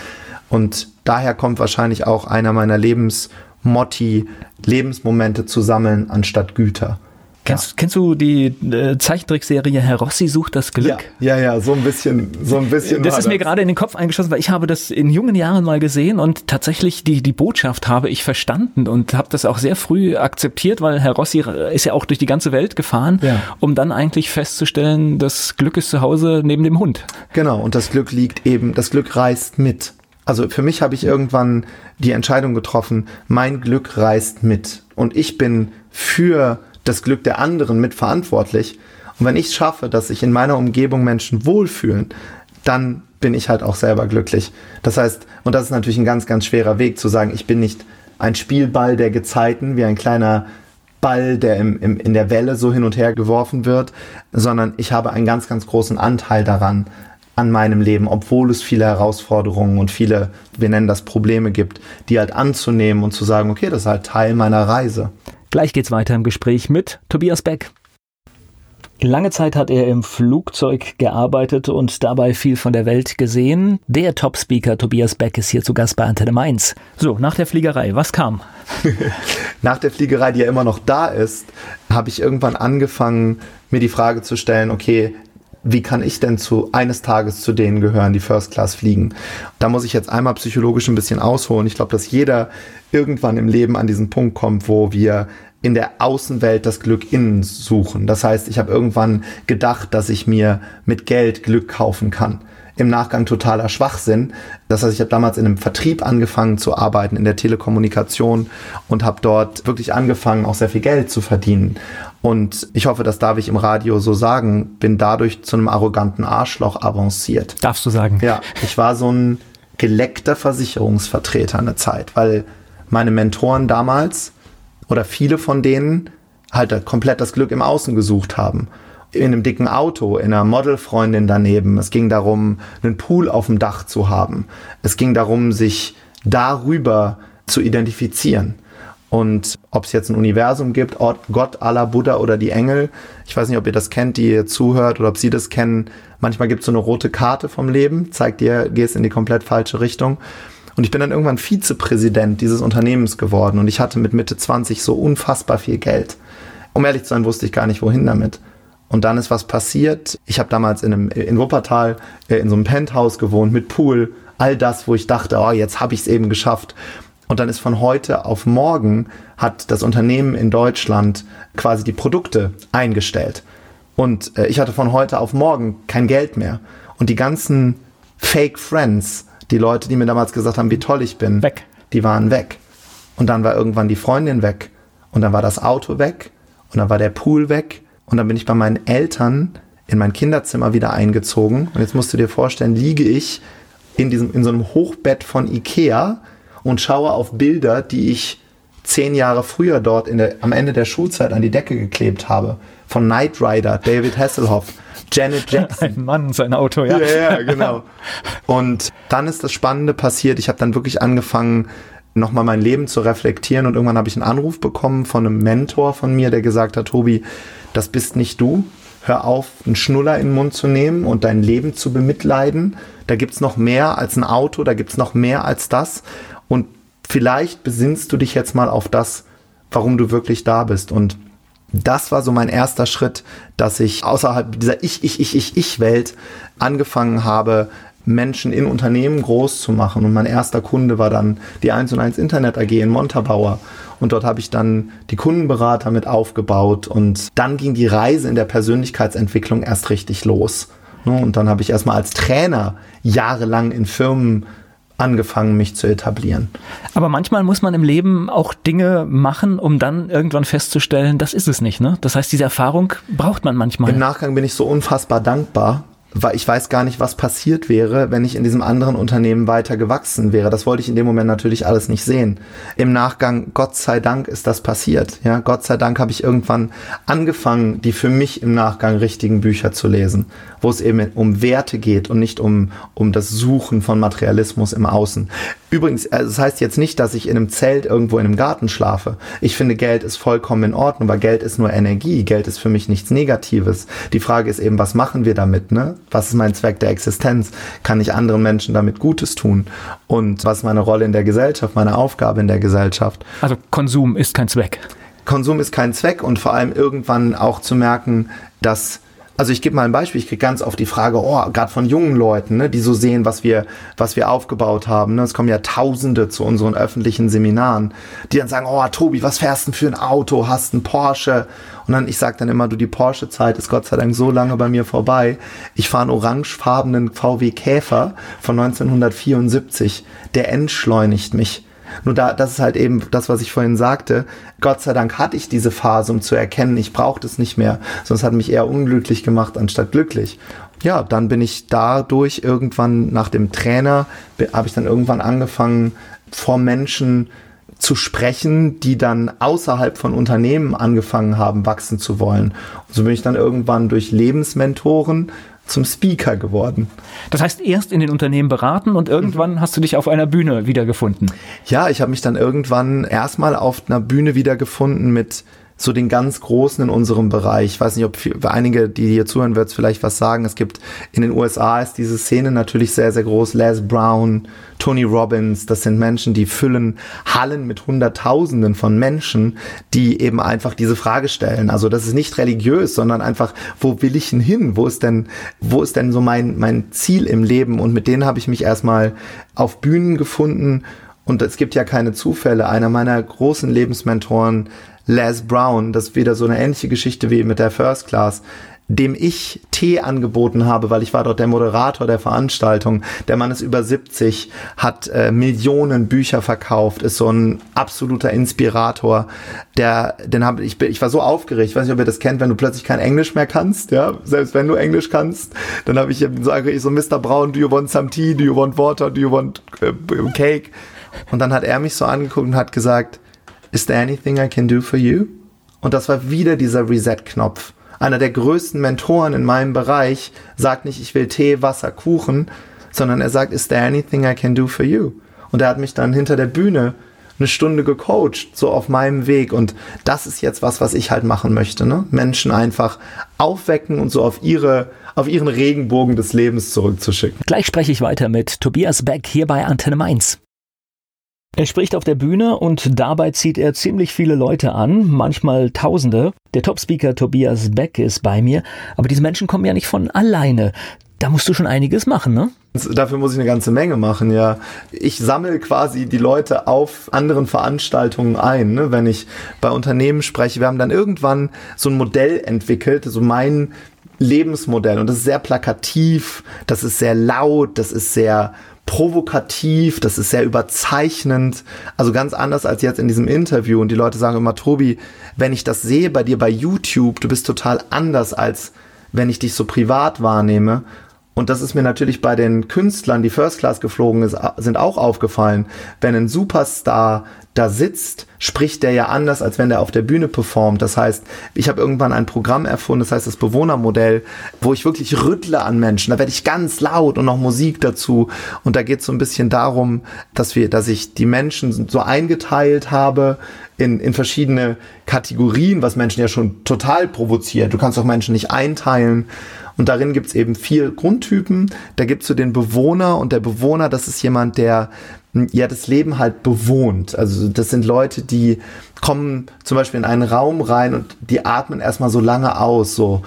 Und daher kommt wahrscheinlich auch einer meiner Lebens Motti, Lebensmomente zu sammeln anstatt Güter. Kennst, ja. kennst du die äh, Zeichentrickserie Herr Rossi sucht das Glück? Ja, ja, ja so ein bisschen, so ein bisschen. Das ist das. mir gerade in den Kopf eingeschossen, weil ich habe das in jungen Jahren mal gesehen und tatsächlich die, die Botschaft habe ich verstanden und habe das auch sehr früh akzeptiert, weil Herr Rossi ist ja auch durch die ganze Welt gefahren, ja. um dann eigentlich festzustellen, das Glück ist zu Hause neben dem Hund. Genau, und das Glück liegt eben, das Glück reist mit. Also für mich habe ich irgendwann die Entscheidung getroffen, mein Glück reist mit und ich bin für das Glück der anderen mitverantwortlich. Und wenn ich es schaffe, dass sich in meiner Umgebung Menschen wohlfühlen, dann bin ich halt auch selber glücklich. Das heißt, und das ist natürlich ein ganz, ganz schwerer Weg zu sagen, ich bin nicht ein Spielball der Gezeiten, wie ein kleiner Ball, der im, im, in der Welle so hin und her geworfen wird, sondern ich habe einen ganz, ganz großen Anteil daran, an meinem Leben, obwohl es viele Herausforderungen und viele, wir nennen das Probleme gibt, die halt anzunehmen und zu sagen, okay, das ist halt Teil meiner Reise. Gleich geht's weiter im Gespräch mit Tobias Beck. Lange Zeit hat er im Flugzeug gearbeitet und dabei viel von der Welt gesehen. Der Top-Speaker Tobias Beck ist hier zu Gast bei Antenne Mainz. So, nach der Fliegerei, was kam? nach der Fliegerei, die ja immer noch da ist, habe ich irgendwann angefangen, mir die Frage zu stellen, okay, wie kann ich denn zu eines Tages zu denen gehören, die First Class fliegen? Da muss ich jetzt einmal psychologisch ein bisschen ausholen. Ich glaube, dass jeder irgendwann im Leben an diesen Punkt kommt, wo wir in der Außenwelt das Glück innen suchen. Das heißt, ich habe irgendwann gedacht, dass ich mir mit Geld Glück kaufen kann im Nachgang totaler Schwachsinn. Das heißt, ich habe damals in einem Vertrieb angefangen zu arbeiten, in der Telekommunikation und habe dort wirklich angefangen, auch sehr viel Geld zu verdienen. Und ich hoffe, das darf ich im Radio so sagen, bin dadurch zu einem arroganten Arschloch avanciert. Darfst du sagen? Ja, ich war so ein geleckter Versicherungsvertreter eine Zeit, weil meine Mentoren damals oder viele von denen halt komplett das Glück im Außen gesucht haben in einem dicken Auto, in einer Modelfreundin daneben. Es ging darum, einen Pool auf dem Dach zu haben. Es ging darum, sich darüber zu identifizieren. Und ob es jetzt ein Universum gibt, Gott, Allah, Buddha oder die Engel, ich weiß nicht, ob ihr das kennt, die ihr zuhört oder ob sie das kennen. Manchmal gibt es so eine rote Karte vom Leben, zeigt dir, gehst in die komplett falsche Richtung. Und ich bin dann irgendwann Vizepräsident dieses Unternehmens geworden und ich hatte mit Mitte 20 so unfassbar viel Geld. Um ehrlich zu sein, wusste ich gar nicht, wohin damit. Und dann ist was passiert. Ich habe damals in, einem, in Wuppertal äh, in so einem Penthouse gewohnt mit Pool. All das, wo ich dachte, oh, jetzt habe ich es eben geschafft. Und dann ist von heute auf morgen hat das Unternehmen in Deutschland quasi die Produkte eingestellt. Und äh, ich hatte von heute auf morgen kein Geld mehr. Und die ganzen Fake Friends, die Leute, die mir damals gesagt haben, wie toll ich bin, weg. die waren weg. Und dann war irgendwann die Freundin weg. Und dann war das Auto weg. Und dann war der Pool weg. Und dann bin ich bei meinen Eltern in mein Kinderzimmer wieder eingezogen. Und jetzt musst du dir vorstellen, liege ich in, diesem, in so einem Hochbett von Ikea und schaue auf Bilder, die ich zehn Jahre früher dort der, am Ende der Schulzeit an die Decke geklebt habe. Von Knight Rider, David Hasselhoff, Janet Jackson. Ein Mann, sein Auto, ja. Ja, ja, genau. Und dann ist das Spannende passiert. Ich habe dann wirklich angefangen, nochmal mein Leben zu reflektieren und irgendwann habe ich einen Anruf bekommen von einem Mentor von mir, der gesagt hat, Tobi, das bist nicht du. Hör auf, einen Schnuller in den Mund zu nehmen und dein Leben zu bemitleiden. Da gibt's noch mehr als ein Auto, da gibt's noch mehr als das. Und vielleicht besinnst du dich jetzt mal auf das, warum du wirklich da bist. Und das war so mein erster Schritt, dass ich außerhalb dieser Ich, Ich, Ich, Ich, Ich-Welt angefangen habe, Menschen in Unternehmen groß zu machen. Und mein erster Kunde war dann die 1 und 1 Internet AG in Montabaur. Und dort habe ich dann die Kundenberater mit aufgebaut. Und dann ging die Reise in der Persönlichkeitsentwicklung erst richtig los. Ne, und dann habe ich erstmal als Trainer jahrelang in Firmen angefangen, mich zu etablieren. Aber manchmal muss man im Leben auch Dinge machen, um dann irgendwann festzustellen, das ist es nicht. Ne? Das heißt, diese Erfahrung braucht man manchmal. Im Nachgang bin ich so unfassbar dankbar, weil ich weiß gar nicht, was passiert wäre, wenn ich in diesem anderen Unternehmen weiter gewachsen wäre. Das wollte ich in dem Moment natürlich alles nicht sehen. Im Nachgang, Gott sei Dank, ist das passiert. Ja, Gott sei Dank habe ich irgendwann angefangen, die für mich im Nachgang richtigen Bücher zu lesen, wo es eben um Werte geht und nicht um, um das Suchen von Materialismus im Außen. Übrigens, äh, das heißt jetzt nicht, dass ich in einem Zelt irgendwo in einem Garten schlafe. Ich finde, Geld ist vollkommen in Ordnung, weil Geld ist nur Energie. Geld ist für mich nichts Negatives. Die Frage ist eben, was machen wir damit, ne? was ist mein Zweck der Existenz? Kann ich anderen Menschen damit Gutes tun? Und was ist meine Rolle in der Gesellschaft, meine Aufgabe in der Gesellschaft? Also Konsum ist kein Zweck. Konsum ist kein Zweck und vor allem irgendwann auch zu merken, dass also ich gebe mal ein Beispiel, ich kriege ganz oft die Frage, oh, gerade von jungen Leuten, ne, die so sehen, was wir, was wir aufgebaut haben. Ne? Es kommen ja Tausende zu unseren öffentlichen Seminaren, die dann sagen, oh, Tobi, was fährst du denn für ein Auto? Hast ein Porsche? Und dann, ich sage dann immer, du, die Porsche-Zeit ist Gott sei Dank so lange bei mir vorbei. Ich fahre einen orangefarbenen VW Käfer von 1974. Der entschleunigt mich. Nur da, das ist halt eben das, was ich vorhin sagte. Gott sei Dank hatte ich diese Phase, um zu erkennen, ich brauche das nicht mehr. Sonst hat mich eher unglücklich gemacht, anstatt glücklich. Ja, dann bin ich dadurch irgendwann nach dem Trainer, habe ich dann irgendwann angefangen, vor Menschen zu sprechen, die dann außerhalb von Unternehmen angefangen haben, wachsen zu wollen. Und so bin ich dann irgendwann durch Lebensmentoren zum Speaker geworden. Das heißt, erst in den Unternehmen beraten und irgendwann mhm. hast du dich auf einer Bühne wiedergefunden. Ja, ich habe mich dann irgendwann erstmal auf einer Bühne wiedergefunden mit so den ganz Großen in unserem Bereich. Ich weiß nicht, ob für einige, die hier zuhören, wird vielleicht was sagen. Es gibt in den USA ist diese Szene natürlich sehr, sehr groß. Les Brown, Tony Robbins, das sind Menschen, die füllen Hallen mit Hunderttausenden von Menschen, die eben einfach diese Frage stellen. Also das ist nicht religiös, sondern einfach, wo will ich denn hin? Wo ist denn, wo ist denn so mein, mein Ziel im Leben? Und mit denen habe ich mich erstmal auf Bühnen gefunden. Und es gibt ja keine Zufälle. Einer meiner großen Lebensmentoren, Les Brown, das wieder so eine ähnliche Geschichte wie mit der First Class, dem ich Tee angeboten habe, weil ich war dort der Moderator der Veranstaltung. Der Mann ist über 70, hat äh, Millionen Bücher verkauft, ist so ein absoluter Inspirator. Der, den hab, ich, ich war so aufgeregt, ich weiß nicht, ob ihr das kennt, wenn du plötzlich kein Englisch mehr kannst, ja, selbst wenn du Englisch kannst, dann habe ich sage ich so Mr. Brown, do you want some tea, do you want water, do you want uh, cake? Und dann hat er mich so angeguckt und hat gesagt, Is there anything I can do for you? Und das war wieder dieser Reset-Knopf. Einer der größten Mentoren in meinem Bereich sagt nicht, ich will Tee, Wasser, Kuchen, sondern er sagt, is there anything I can do for you? Und er hat mich dann hinter der Bühne eine Stunde gecoacht, so auf meinem Weg. Und das ist jetzt was, was ich halt machen möchte. Ne? Menschen einfach aufwecken und so auf ihre, auf ihren Regenbogen des Lebens zurückzuschicken. Gleich spreche ich weiter mit Tobias Beck hier bei Antenne Mainz. Er spricht auf der Bühne und dabei zieht er ziemlich viele Leute an, manchmal Tausende. Der Topspeaker Tobias Beck ist bei mir, aber diese Menschen kommen ja nicht von alleine. Da musst du schon einiges machen, ne? Dafür muss ich eine ganze Menge machen, ja. Ich sammle quasi die Leute auf anderen Veranstaltungen ein, ne? wenn ich bei Unternehmen spreche. Wir haben dann irgendwann so ein Modell entwickelt, so mein Lebensmodell. Und das ist sehr plakativ, das ist sehr laut, das ist sehr provokativ, das ist sehr überzeichnend, also ganz anders als jetzt in diesem Interview. Und die Leute sagen immer, Tobi, wenn ich das sehe bei dir bei YouTube, du bist total anders als wenn ich dich so privat wahrnehme. Und das ist mir natürlich bei den Künstlern, die First Class geflogen ist, sind auch aufgefallen. Wenn ein Superstar da sitzt, spricht der ja anders, als wenn der auf der Bühne performt. Das heißt, ich habe irgendwann ein Programm erfunden, das heißt das Bewohnermodell, wo ich wirklich rüttle an Menschen. Da werde ich ganz laut und noch Musik dazu. Und da geht es so ein bisschen darum, dass wir, dass ich die Menschen so eingeteilt habe in, in verschiedene Kategorien, was Menschen ja schon total provoziert. Du kannst auch Menschen nicht einteilen. Und darin gibt es eben vier Grundtypen. Da gibt es so den Bewohner und der Bewohner, das ist jemand, der ja das Leben halt bewohnt. Also das sind Leute, die kommen zum Beispiel in einen Raum rein und die atmen erstmal so lange aus, so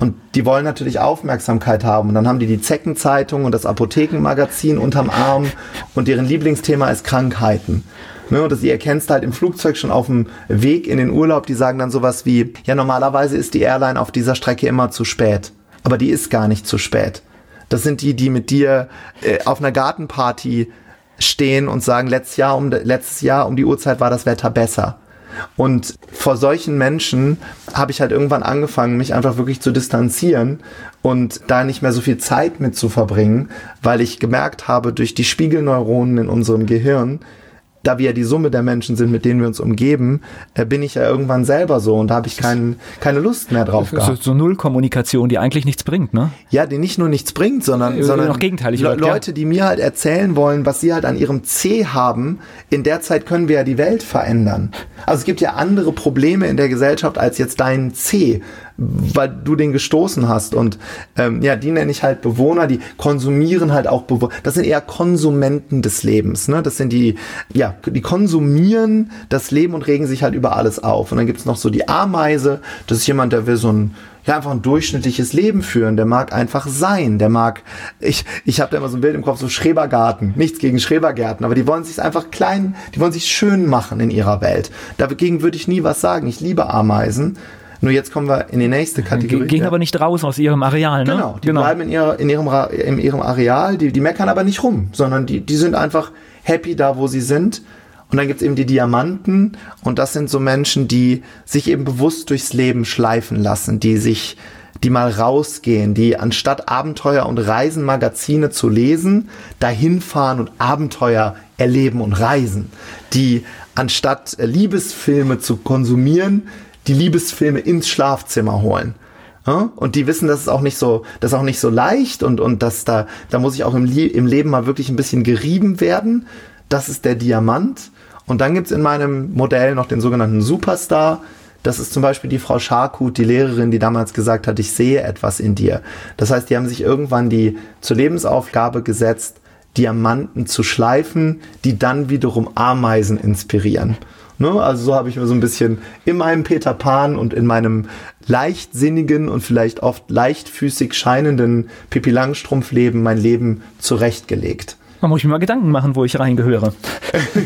und die wollen natürlich Aufmerksamkeit haben. Und dann haben die die Zeckenzeitung und das Apothekenmagazin unterm Arm und deren Lieblingsthema ist Krankheiten. Ne, und das, ihr erkennst halt im Flugzeug schon auf dem Weg in den Urlaub, die sagen dann sowas wie, ja, normalerweise ist die Airline auf dieser Strecke immer zu spät. Aber die ist gar nicht zu spät. Das sind die, die mit dir äh, auf einer Gartenparty stehen und sagen, letztes Jahr, um, letztes Jahr um die Uhrzeit war das Wetter besser. Und vor solchen Menschen habe ich halt irgendwann angefangen, mich einfach wirklich zu distanzieren und da nicht mehr so viel Zeit mit zu verbringen, weil ich gemerkt habe, durch die Spiegelneuronen in unserem Gehirn, da wir ja die Summe der Menschen sind, mit denen wir uns umgeben, äh, bin ich ja irgendwann selber so und da habe ich kein, keine Lust mehr drauf gehabt. So, so Nullkommunikation, die eigentlich nichts bringt, ne? Ja, die nicht nur nichts bringt, sondern, äh, sondern noch gegenteilig Le Leute, die mir halt erzählen wollen, was sie halt an ihrem C haben, in der Zeit können wir ja die Welt verändern. Also es gibt ja andere Probleme in der Gesellschaft als jetzt dein C. weil du den gestoßen hast. Und ähm, ja, die nenne ich halt Bewohner, die konsumieren halt auch Bewohner. Das sind eher Konsumenten des Lebens. Ne? Das sind die, ja, die konsumieren das Leben und regen sich halt über alles auf. Und dann gibt's noch so die Ameise, das ist jemand, der will so ein ja einfach ein durchschnittliches Leben führen. Der mag einfach sein. Der mag, ich, ich habe da immer so ein Bild im Kopf, so Schrebergarten. Nichts gegen Schrebergärten, aber die wollen sich einfach klein, die wollen sich schön machen in ihrer Welt. Dagegen würde ich nie was sagen. Ich liebe Ameisen. Nur jetzt kommen wir in die nächste Kategorie. Gehen aber nicht raus aus ihrem Areal, ne? Genau, die genau. bleiben in, ihrer, in, ihrem, in ihrem Areal, die, die meckern aber nicht rum, sondern die, die sind einfach happy da, wo sie sind. Und dann gibt es eben die Diamanten und das sind so Menschen, die sich eben bewusst durchs Leben schleifen lassen, die sich, die mal rausgehen, die anstatt Abenteuer und Reisenmagazine zu lesen, dahin fahren und Abenteuer erleben und reisen, die anstatt Liebesfilme zu konsumieren, die Liebesfilme ins Schlafzimmer holen. Und die wissen, das ist auch nicht so, das ist auch nicht so leicht und, und dass da, da muss ich auch im, im Leben mal wirklich ein bisschen gerieben werden. Das ist der Diamant. Und dann gibt's in meinem Modell noch den sogenannten Superstar. Das ist zum Beispiel die Frau Scharkut, die Lehrerin, die damals gesagt hat, ich sehe etwas in dir. Das heißt, die haben sich irgendwann die zur Lebensaufgabe gesetzt, Diamanten zu schleifen, die dann wiederum Ameisen inspirieren. Ne? Also so habe ich mir so ein bisschen in meinem Peter Pan und in meinem leichtsinnigen und vielleicht oft leichtfüßig scheinenden Pippi Langstrumpf-Leben mein Leben zurechtgelegt. Da muss ich mir mal Gedanken machen, wo ich reingehöre.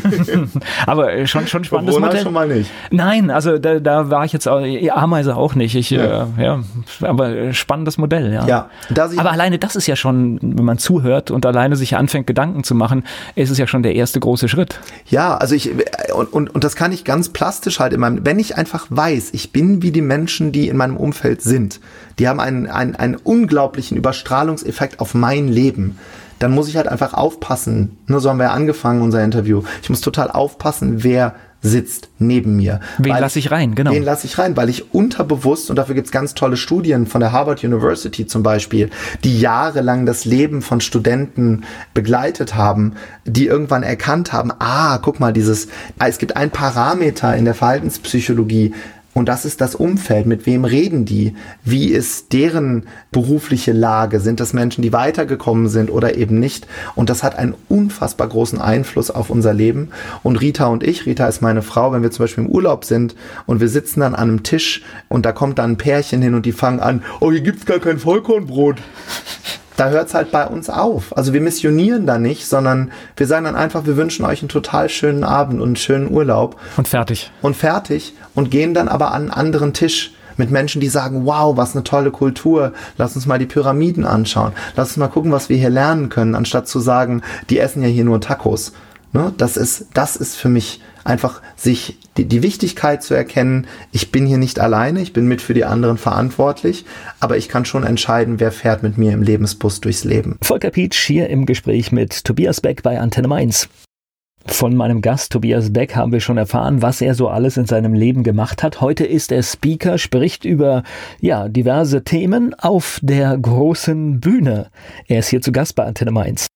Aber äh, schon, schon spannendes Corona Modell. schon mal nicht. Nein, also da, da war ich jetzt auch, Ameise auch nicht. Ich, ja. Äh, ja, aber spannendes Modell, ja. ja aber alleine das ist ja schon, wenn man zuhört und alleine sich anfängt, Gedanken zu machen, ist es ja schon der erste große Schritt. Ja, also ich, und, und, und das kann ich ganz plastisch halt in meinem, wenn ich einfach weiß, ich bin wie die Menschen, die in meinem Umfeld sind, die haben einen, einen, einen unglaublichen Überstrahlungseffekt auf mein Leben dann muss ich halt einfach aufpassen. Ne, so haben wir ja angefangen, unser Interview. Ich muss total aufpassen, wer sitzt neben mir. Wen lasse ich rein, genau. Wen lasse ich rein, weil ich unterbewusst, und dafür gibt's ganz tolle Studien von der Harvard University zum Beispiel, die jahrelang das Leben von Studenten begleitet haben, die irgendwann erkannt haben, ah, guck mal, dieses, es gibt ein Parameter in der Verhaltenspsychologie, und das ist das Umfeld. Mit wem reden die? Wie ist deren berufliche Lage? Sind das Menschen, die weitergekommen sind oder eben nicht? Und das hat einen unfassbar großen Einfluss auf unser Leben. Und Rita und ich, Rita ist meine Frau, wenn wir zum Beispiel im Urlaub sind und wir sitzen dann an einem Tisch und da kommt dann ein Pärchen hin und die fangen an, oh, hier gibt's gar kein Vollkornbrot da hört es halt bei uns auf. Also wir missionieren da nicht, sondern wir sagen dann einfach, wir wünschen euch einen total schönen Abend und einen schönen Urlaub. Und fertig. Und fertig. Und gehen dann aber an einen anderen Tisch mit Menschen, die sagen, wow, was eine tolle Kultur, lass uns mal die Pyramiden anschauen, lass uns mal gucken, was wir hier lernen können, anstatt zu sagen, die essen ja hier nur Tacos. Ne? Das ist, das ist für mich einfach sich die, die Wichtigkeit zu erkennen, ich bin hier nicht alleine, ich bin mit für die anderen verantwortlich, aber ich kann schon entscheiden, wer fährt mit mir im Lebensbus durchs Leben. Volker Pietsch hier im Gespräch mit Tobias Beck bei Antenne Mainz. Von meinem Gast Tobias Beck haben wir schon erfahren, was er so alles in seinem Leben gemacht hat. Heute ist er Speaker, spricht über ja, diverse Themen auf der großen Bühne. Er ist hier zu Gast bei Antenne Mainz.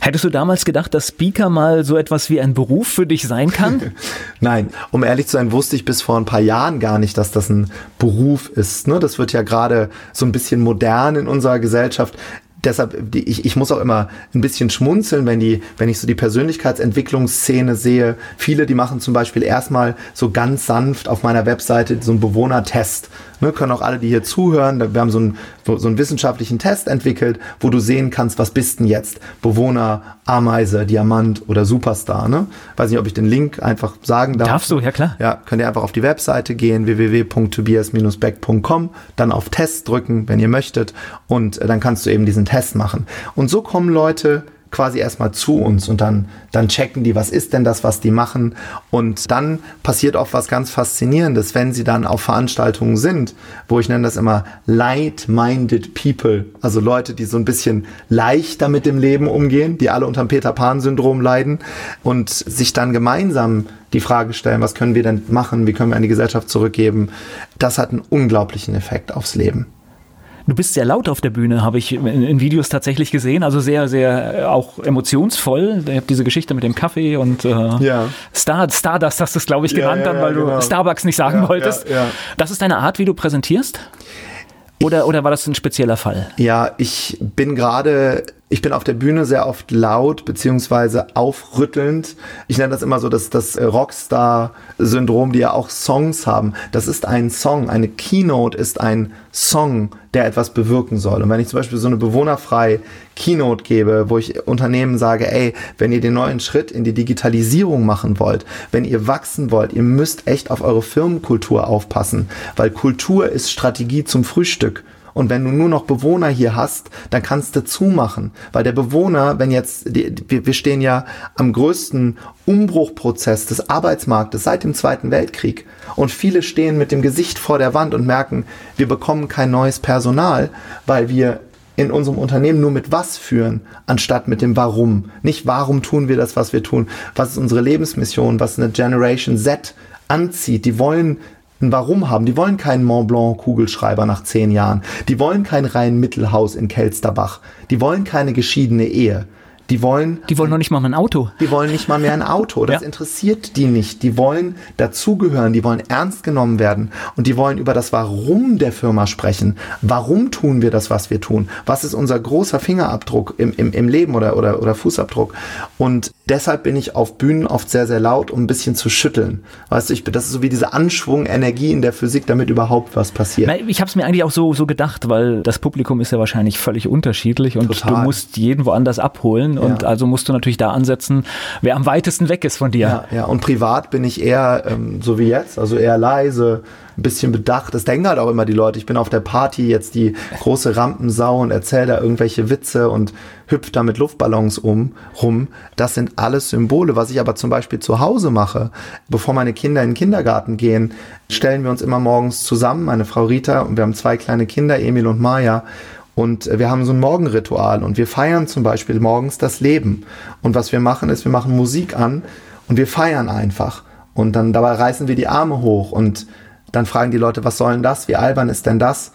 Hättest du damals gedacht, dass Speaker mal so etwas wie ein Beruf für dich sein kann? Nein, um ehrlich zu sein, wusste ich bis vor ein paar Jahren gar nicht, dass das ein Beruf ist. Ne? Das wird ja gerade so ein bisschen modern in unserer Gesellschaft deshalb, ich, ich muss auch immer ein bisschen schmunzeln, wenn die, wenn ich so die Persönlichkeitsentwicklungsszene sehe. Viele, die machen zum Beispiel erstmal so ganz sanft auf meiner Webseite so einen Bewohnertest. Ne, können auch alle, die hier zuhören, wir haben so einen, so einen wissenschaftlichen Test entwickelt, wo du sehen kannst, was bist denn jetzt? Bewohner, Ameise, Diamant oder Superstar. Ne? Weiß nicht, ob ich den Link einfach sagen darf. Darfst du, ja klar. Ja, könnt ihr einfach auf die Webseite gehen, www.tobias-beck.com, dann auf Test drücken, wenn ihr möchtet und äh, dann kannst du eben diesen Test machen. Und so kommen Leute quasi erstmal zu uns und dann, dann checken die, was ist denn das, was die machen. Und dann passiert auch was ganz Faszinierendes, wenn sie dann auf Veranstaltungen sind, wo ich nenne das immer light-minded people, also Leute, die so ein bisschen leichter mit dem Leben umgehen, die alle unter dem Peter Pan-Syndrom leiden und sich dann gemeinsam die Frage stellen, was können wir denn machen, wie können wir an die Gesellschaft zurückgeben. Das hat einen unglaublichen Effekt aufs Leben. Du bist sehr laut auf der Bühne, habe ich in, Videos tatsächlich gesehen. Also sehr, sehr äh, auch emotionsvoll. Ich habe diese Geschichte mit dem Kaffee und äh, ja. Star, Stardust hast du es, glaube ich, genannt ja, ja, dann, weil genau. du Starbucks nicht sagen wolltest. Das ist deine Art, wie du präsentierst? Oder, oder war das ein spezieller Fall? Ja, ich bin gerade ich bin auf der Bühne sehr oft laut beziehungsweise aufrüttelnd. Ich nenne das immer so das, das Rockstar-Syndrom, die ja auch Songs haben. Das ist ein Song. Eine Keynote ist ein Song, der etwas bewirken soll. Und wenn ich zum Beispiel so eine bewohnerfreie Keynote gebe, wo ich Unternehmen sage, ey, wenn ihr den neuen Schritt in die Digitalisierung machen wollt, wenn ihr wachsen wollt, ihr müsst echt auf eure Firmenkultur aufpassen, weil Kultur ist Strategie zum Frühstück. Und wenn du nur noch Bewohner hier hast, dann kannst du zumachen. Weil der Bewohner, wenn jetzt, wir stehen ja am größten Umbruchprozess des Arbeitsmarktes seit dem Zweiten Weltkrieg. Und viele stehen mit dem Gesicht vor der Wand und merken, wir bekommen kein neues Personal, weil wir in unserem Unternehmen nur mit was führen, anstatt mit dem Warum. Nicht warum tun wir das, was wir tun, was ist unsere Lebensmission, was eine Generation Z anzieht. Die wollen ein Warum haben. Die wollen keinen Mont Blanc Kugelschreiber nach zehn Jahren. Die wollen kein Rhein-Mittelhaus in Kelsterbach. Die wollen keine geschiedene Ehe. Die wollen. Die wollen noch nicht mal ein Auto. Die wollen nicht mal mehr ein Auto. Das ja. interessiert die nicht. Die wollen dazugehören. Die wollen ernst genommen werden. Und die wollen über das Warum der Firma sprechen. Warum tun wir das, was wir tun? Was ist unser großer Fingerabdruck im, im, im Leben oder, oder, oder Fußabdruck? Und deshalb bin ich auf Bühnen oft sehr, sehr laut, um ein bisschen zu schütteln. Weißt du, ich, das ist so wie diese Anschwung, Energie in der Physik, damit überhaupt was passiert. Ich habe es mir eigentlich auch so, so gedacht, weil das Publikum ist ja wahrscheinlich völlig unterschiedlich und Total. du musst jeden woanders abholen und ja. also musst du natürlich da ansetzen, wer am weitesten weg ist von dir. Ja, ja. und privat bin ich eher ähm, so wie jetzt, also eher leise, ein bisschen bedacht. Das denken halt auch immer die Leute. Ich bin auf der Party jetzt die große Rampensau und erzähle da irgendwelche Witze und hüpft da mit Luftballons um, rum. Das sind alles Symbole. Was ich aber zum Beispiel zu Hause mache, bevor meine Kinder in den Kindergarten gehen, stellen wir uns immer morgens zusammen, meine Frau Rita und wir haben zwei kleine Kinder, Emil und Maya. Und wir haben so ein Morgenritual und wir feiern zum Beispiel morgens das Leben. Und was wir machen, ist, wir machen Musik an und wir feiern einfach. Und dann dabei reißen wir die Arme hoch und dann fragen die Leute, was soll denn das? Wie albern ist denn das?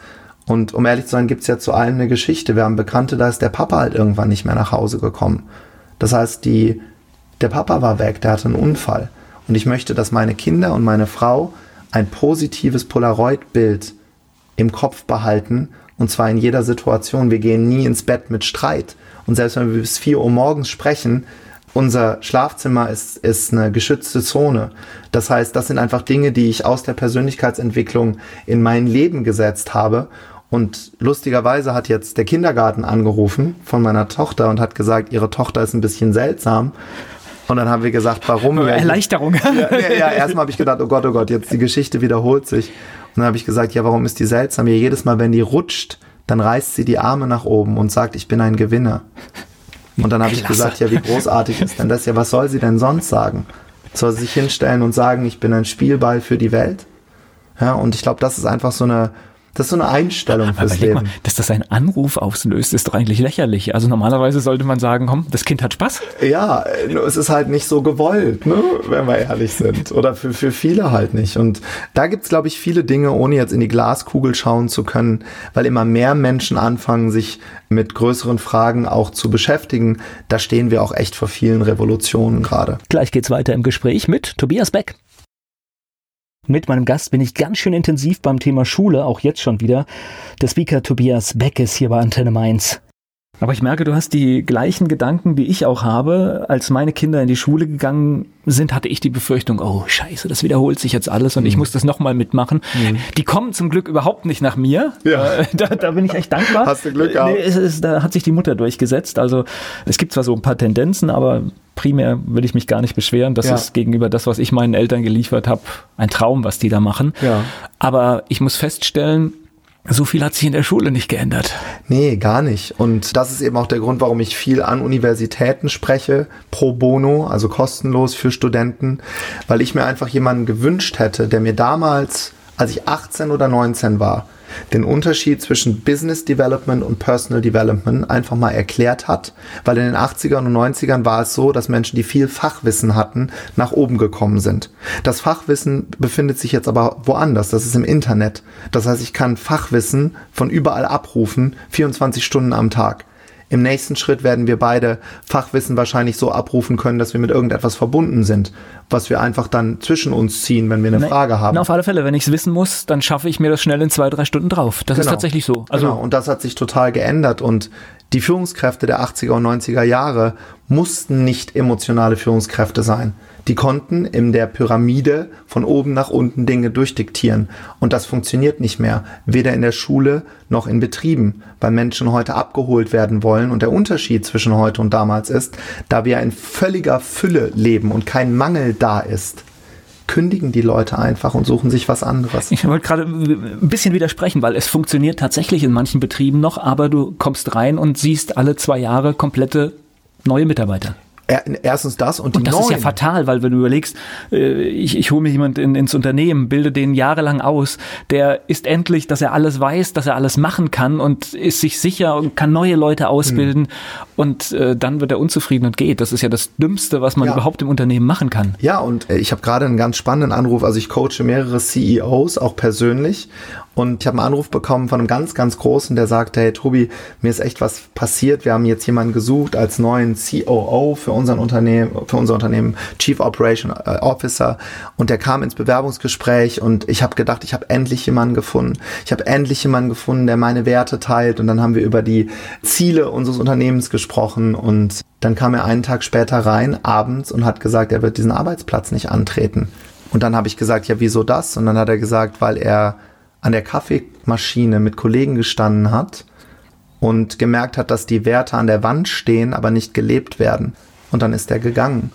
Und um ehrlich zu sein, gibt's ja zu allem eine Geschichte. Wir haben Bekannte, da ist der Papa halt irgendwann nicht mehr nach Hause gekommen. Das heißt, die, der Papa war weg, der hatte einen Unfall. Und ich möchte, dass meine Kinder und meine Frau ein positives Polaroid-Bild im Kopf behalten. Und zwar in jeder Situation. Wir gehen nie ins Bett mit Streit. Und selbst wenn wir bis 4 Uhr morgens sprechen, unser Schlafzimmer ist, ist eine geschützte Zone. Das heißt, das sind einfach Dinge, die ich aus der Persönlichkeitsentwicklung in mein Leben gesetzt habe. Und lustigerweise hat jetzt der Kindergarten angerufen von meiner Tochter und hat gesagt, ihre Tochter ist ein bisschen seltsam. Und dann haben wir gesagt, warum? Erleichterung. Ja, ja, ja erstmal habe ich gedacht, oh Gott, oh Gott, jetzt die Geschichte wiederholt sich. Und dann habe ich gesagt, ja, warum ist die seltsam? Ja, jedes Mal, wenn die rutscht, dann reißt sie die Arme nach oben und sagt, ich bin ein Gewinner. Und dann habe ich gesagt, ja, wie großartig ist denn das? Ja, was soll sie denn sonst sagen? Soll sie sich hinstellen und sagen, ich bin ein Spielball für die Welt? Ja, und ich glaube, das ist einfach so eine das ist so eine Einstellung fürs Aber Leben. Mal, dass das ein Anruf auslöst, ist doch eigentlich lächerlich. Also normalerweise sollte man sagen, komm, das Kind hat Spaß. Ja, es ist halt nicht so gewollt, ne, wenn wir ehrlich sind. Oder für, für viele halt nicht. Und da gibt's glaube ich, viele Dinge, ohne jetzt in die Glaskugel schauen zu können, weil immer mehr Menschen anfangen, sich mit größeren Fragen auch zu beschäftigen. Da stehen wir auch echt vor vielen Revolutionen gerade. Gleich geht's weiter im Gespräch mit Tobias Beck. Mit meinem Gast bin ich ganz schön intensiv beim Thema Schule, auch jetzt schon wieder. Der Speaker Tobias Beck ist hier bei Antenne Mainz. Aber ich merke, du hast die gleichen Gedanken, die ich auch habe. Als meine Kinder in die Schule gegangen sind, hatte ich die Befürchtung, oh scheiße, das wiederholt sich jetzt alles und mhm. ich muss das nochmal mitmachen. Mhm. Die kommen zum Glück überhaupt nicht nach mir. Ja. Äh, da, da bin ich echt dankbar. Hast du Glück gehabt? Nee, es ist, da hat sich die Mutter durchgesetzt. Also es gibt zwar so ein paar Tendenzen, aber primär will ich mich gar nicht beschweren. Das ja. ist gegenüber das, was ich meinen Eltern geliefert habe, ein Traum, was die da machen. Ja. Aber ich muss feststellen, so viel hat sich in der Schule nicht geändert. Nee, gar nicht. Und das ist eben auch der Grund, warum ich viel an Universitäten spreche, pro bono, also kostenlos für Studenten, weil ich mir einfach jemanden gewünscht hätte, der mir damals, als ich 18 oder 19 war, den Unterschied zwischen Business Development und Personal Development einfach mal erklärt hat, weil in den 80ern und 90ern war es so, dass Menschen, die viel Fachwissen hatten, nach oben gekommen sind. Das Fachwissen befindet sich jetzt aber woanders, das ist im Internet. Das heißt, ich kann Fachwissen von überall abrufen, 24 Stunden am Tag. Im nächsten Schritt werden wir beide Fachwissen wahrscheinlich so abrufen können, dass wir mit irgendetwas verbunden sind, was wir einfach dann zwischen uns ziehen, wenn wir eine na, Frage haben. Na, auf alle Fälle, wenn ich es wissen muss, dann schaffe ich mir das schnell in zwei, drei Stunden drauf. Das genau. ist tatsächlich so. Also genau, und das hat sich total geändert und die Führungskräfte der 80er und 90er Jahre mussten nicht emotionale Führungskräfte sein. Die konnten in der Pyramide von oben nach unten Dinge durchdiktieren. Und das funktioniert nicht mehr. Weder in der Schule noch in Betrieben, weil Menschen heute abgeholt werden wollen. Und der Unterschied zwischen heute und damals ist, da wir in völliger Fülle leben und kein Mangel da ist, kündigen die Leute einfach und suchen sich was anderes. Ich wollte gerade ein bisschen widersprechen, weil es funktioniert tatsächlich in manchen Betrieben noch, aber du kommst rein und siehst alle zwei Jahre komplette neue Mitarbeiter. Erstens das und die und das neuen. ist ja fatal, weil wenn du überlegst, äh, ich, ich hole mir jemand in, ins Unternehmen, bilde den jahrelang aus, der ist endlich, dass er alles weiß, dass er alles machen kann und ist sich sicher und kann neue Leute ausbilden hm. und äh, dann wird er unzufrieden und geht. Das ist ja das Dümmste, was man ja. überhaupt im Unternehmen machen kann. Ja, und äh, ich habe gerade einen ganz spannenden Anruf, also ich coache mehrere CEOs, auch persönlich und ich habe einen Anruf bekommen von einem ganz, ganz großen, der sagte, hey Tobi, mir ist echt was passiert. Wir haben jetzt jemanden gesucht als neuen COO für unseren Unternehmen, für unser Unternehmen, Chief Operation äh, Officer. Und der kam ins Bewerbungsgespräch und ich habe gedacht, ich habe endlich jemanden gefunden. Ich habe endlich jemanden gefunden, der meine Werte teilt. Und dann haben wir über die Ziele unseres Unternehmens gesprochen und dann kam er einen Tag später rein, abends, und hat gesagt, er wird diesen Arbeitsplatz nicht antreten. Und dann habe ich gesagt, ja, wieso das? Und dann hat er gesagt, weil er an der Kaffeemaschine mit Kollegen gestanden hat und gemerkt hat, dass die Werte an der Wand stehen, aber nicht gelebt werden. Und dann ist er gegangen.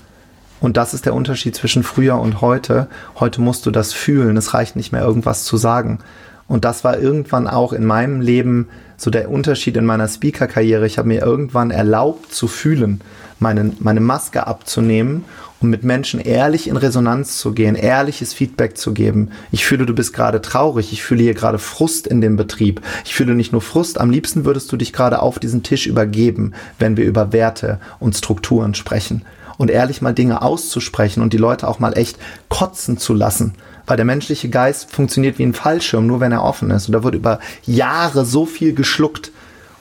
Und das ist der Unterschied zwischen früher und heute. Heute musst du das fühlen. Es reicht nicht mehr irgendwas zu sagen. Und das war irgendwann auch in meinem Leben so der Unterschied in meiner Speaker-Karriere. Ich habe mir irgendwann erlaubt zu fühlen, meine, meine Maske abzunehmen um mit Menschen ehrlich in Resonanz zu gehen, ehrliches Feedback zu geben. Ich fühle, du bist gerade traurig, ich fühle hier gerade Frust in dem Betrieb. Ich fühle nicht nur Frust, am liebsten würdest du dich gerade auf diesen Tisch übergeben, wenn wir über Werte und Strukturen sprechen. Und ehrlich mal Dinge auszusprechen und die Leute auch mal echt kotzen zu lassen. Weil der menschliche Geist funktioniert wie ein Fallschirm, nur wenn er offen ist. Und da wird über Jahre so viel geschluckt.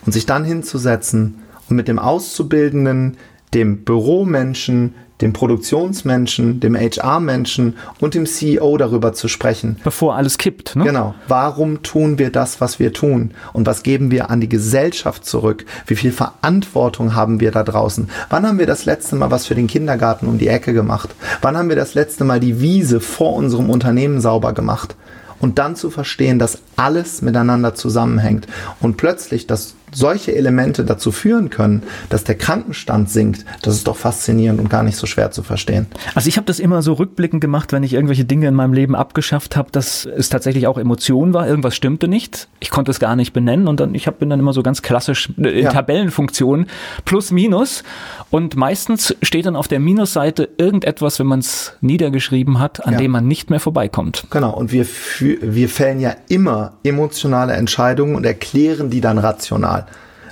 Und sich dann hinzusetzen und mit dem Auszubildenden, dem Büromenschen, dem Produktionsmenschen, dem HR-Menschen und dem CEO darüber zu sprechen. Bevor alles kippt. Ne? Genau. Warum tun wir das, was wir tun? Und was geben wir an die Gesellschaft zurück? Wie viel Verantwortung haben wir da draußen? Wann haben wir das letzte Mal was für den Kindergarten um die Ecke gemacht? Wann haben wir das letzte Mal die Wiese vor unserem Unternehmen sauber gemacht? Und dann zu verstehen, dass alles miteinander zusammenhängt und plötzlich das solche Elemente dazu führen können, dass der Krankenstand sinkt, das ist doch faszinierend und gar nicht so schwer zu verstehen. Also ich habe das immer so rückblickend gemacht, wenn ich irgendwelche Dinge in meinem Leben abgeschafft habe, dass es tatsächlich auch Emotion war, irgendwas stimmte nicht. Ich konnte es gar nicht benennen und dann ich hab, bin dann immer so ganz klassisch in ja. Tabellenfunktion plus minus und meistens steht dann auf der Minusseite irgendetwas, wenn man es niedergeschrieben hat, an ja. dem man nicht mehr vorbeikommt. Genau und wir wir fällen ja immer emotionale Entscheidungen und erklären die dann rational.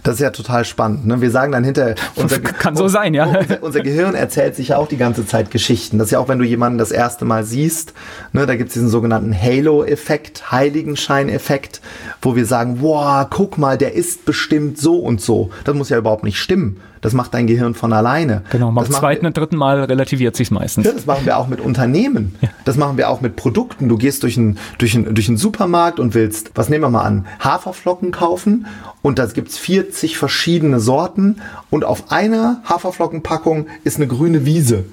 Das ist ja total spannend. Ne? Wir sagen dann hinterher, unser, kann so sein, ja. Unser, unser, Gehirn erzählt sich ja auch die ganze Zeit Geschichten. Das ist ja auch, wenn du jemanden das erste Mal siehst, ne, da gibt es diesen sogenannten Halo-Effekt, Heiligenschein-Effekt, wo wir sagen, wow, guck mal, der ist bestimmt so und so. Das muss ja überhaupt nicht stimmen. Das macht dein Gehirn von alleine. Genau, beim zweiten und dritten Mal relativiert sich meistens. Ja, das machen wir auch mit Unternehmen. Ja. Das machen wir auch mit Produkten. Du gehst durch einen, durch, durch einen Supermarkt und willst, was nehmen wir mal an, Haferflocken kaufen und da gibt es 40 verschiedene Sorten und auf einer Haferflockenpackung ist eine grüne Wiese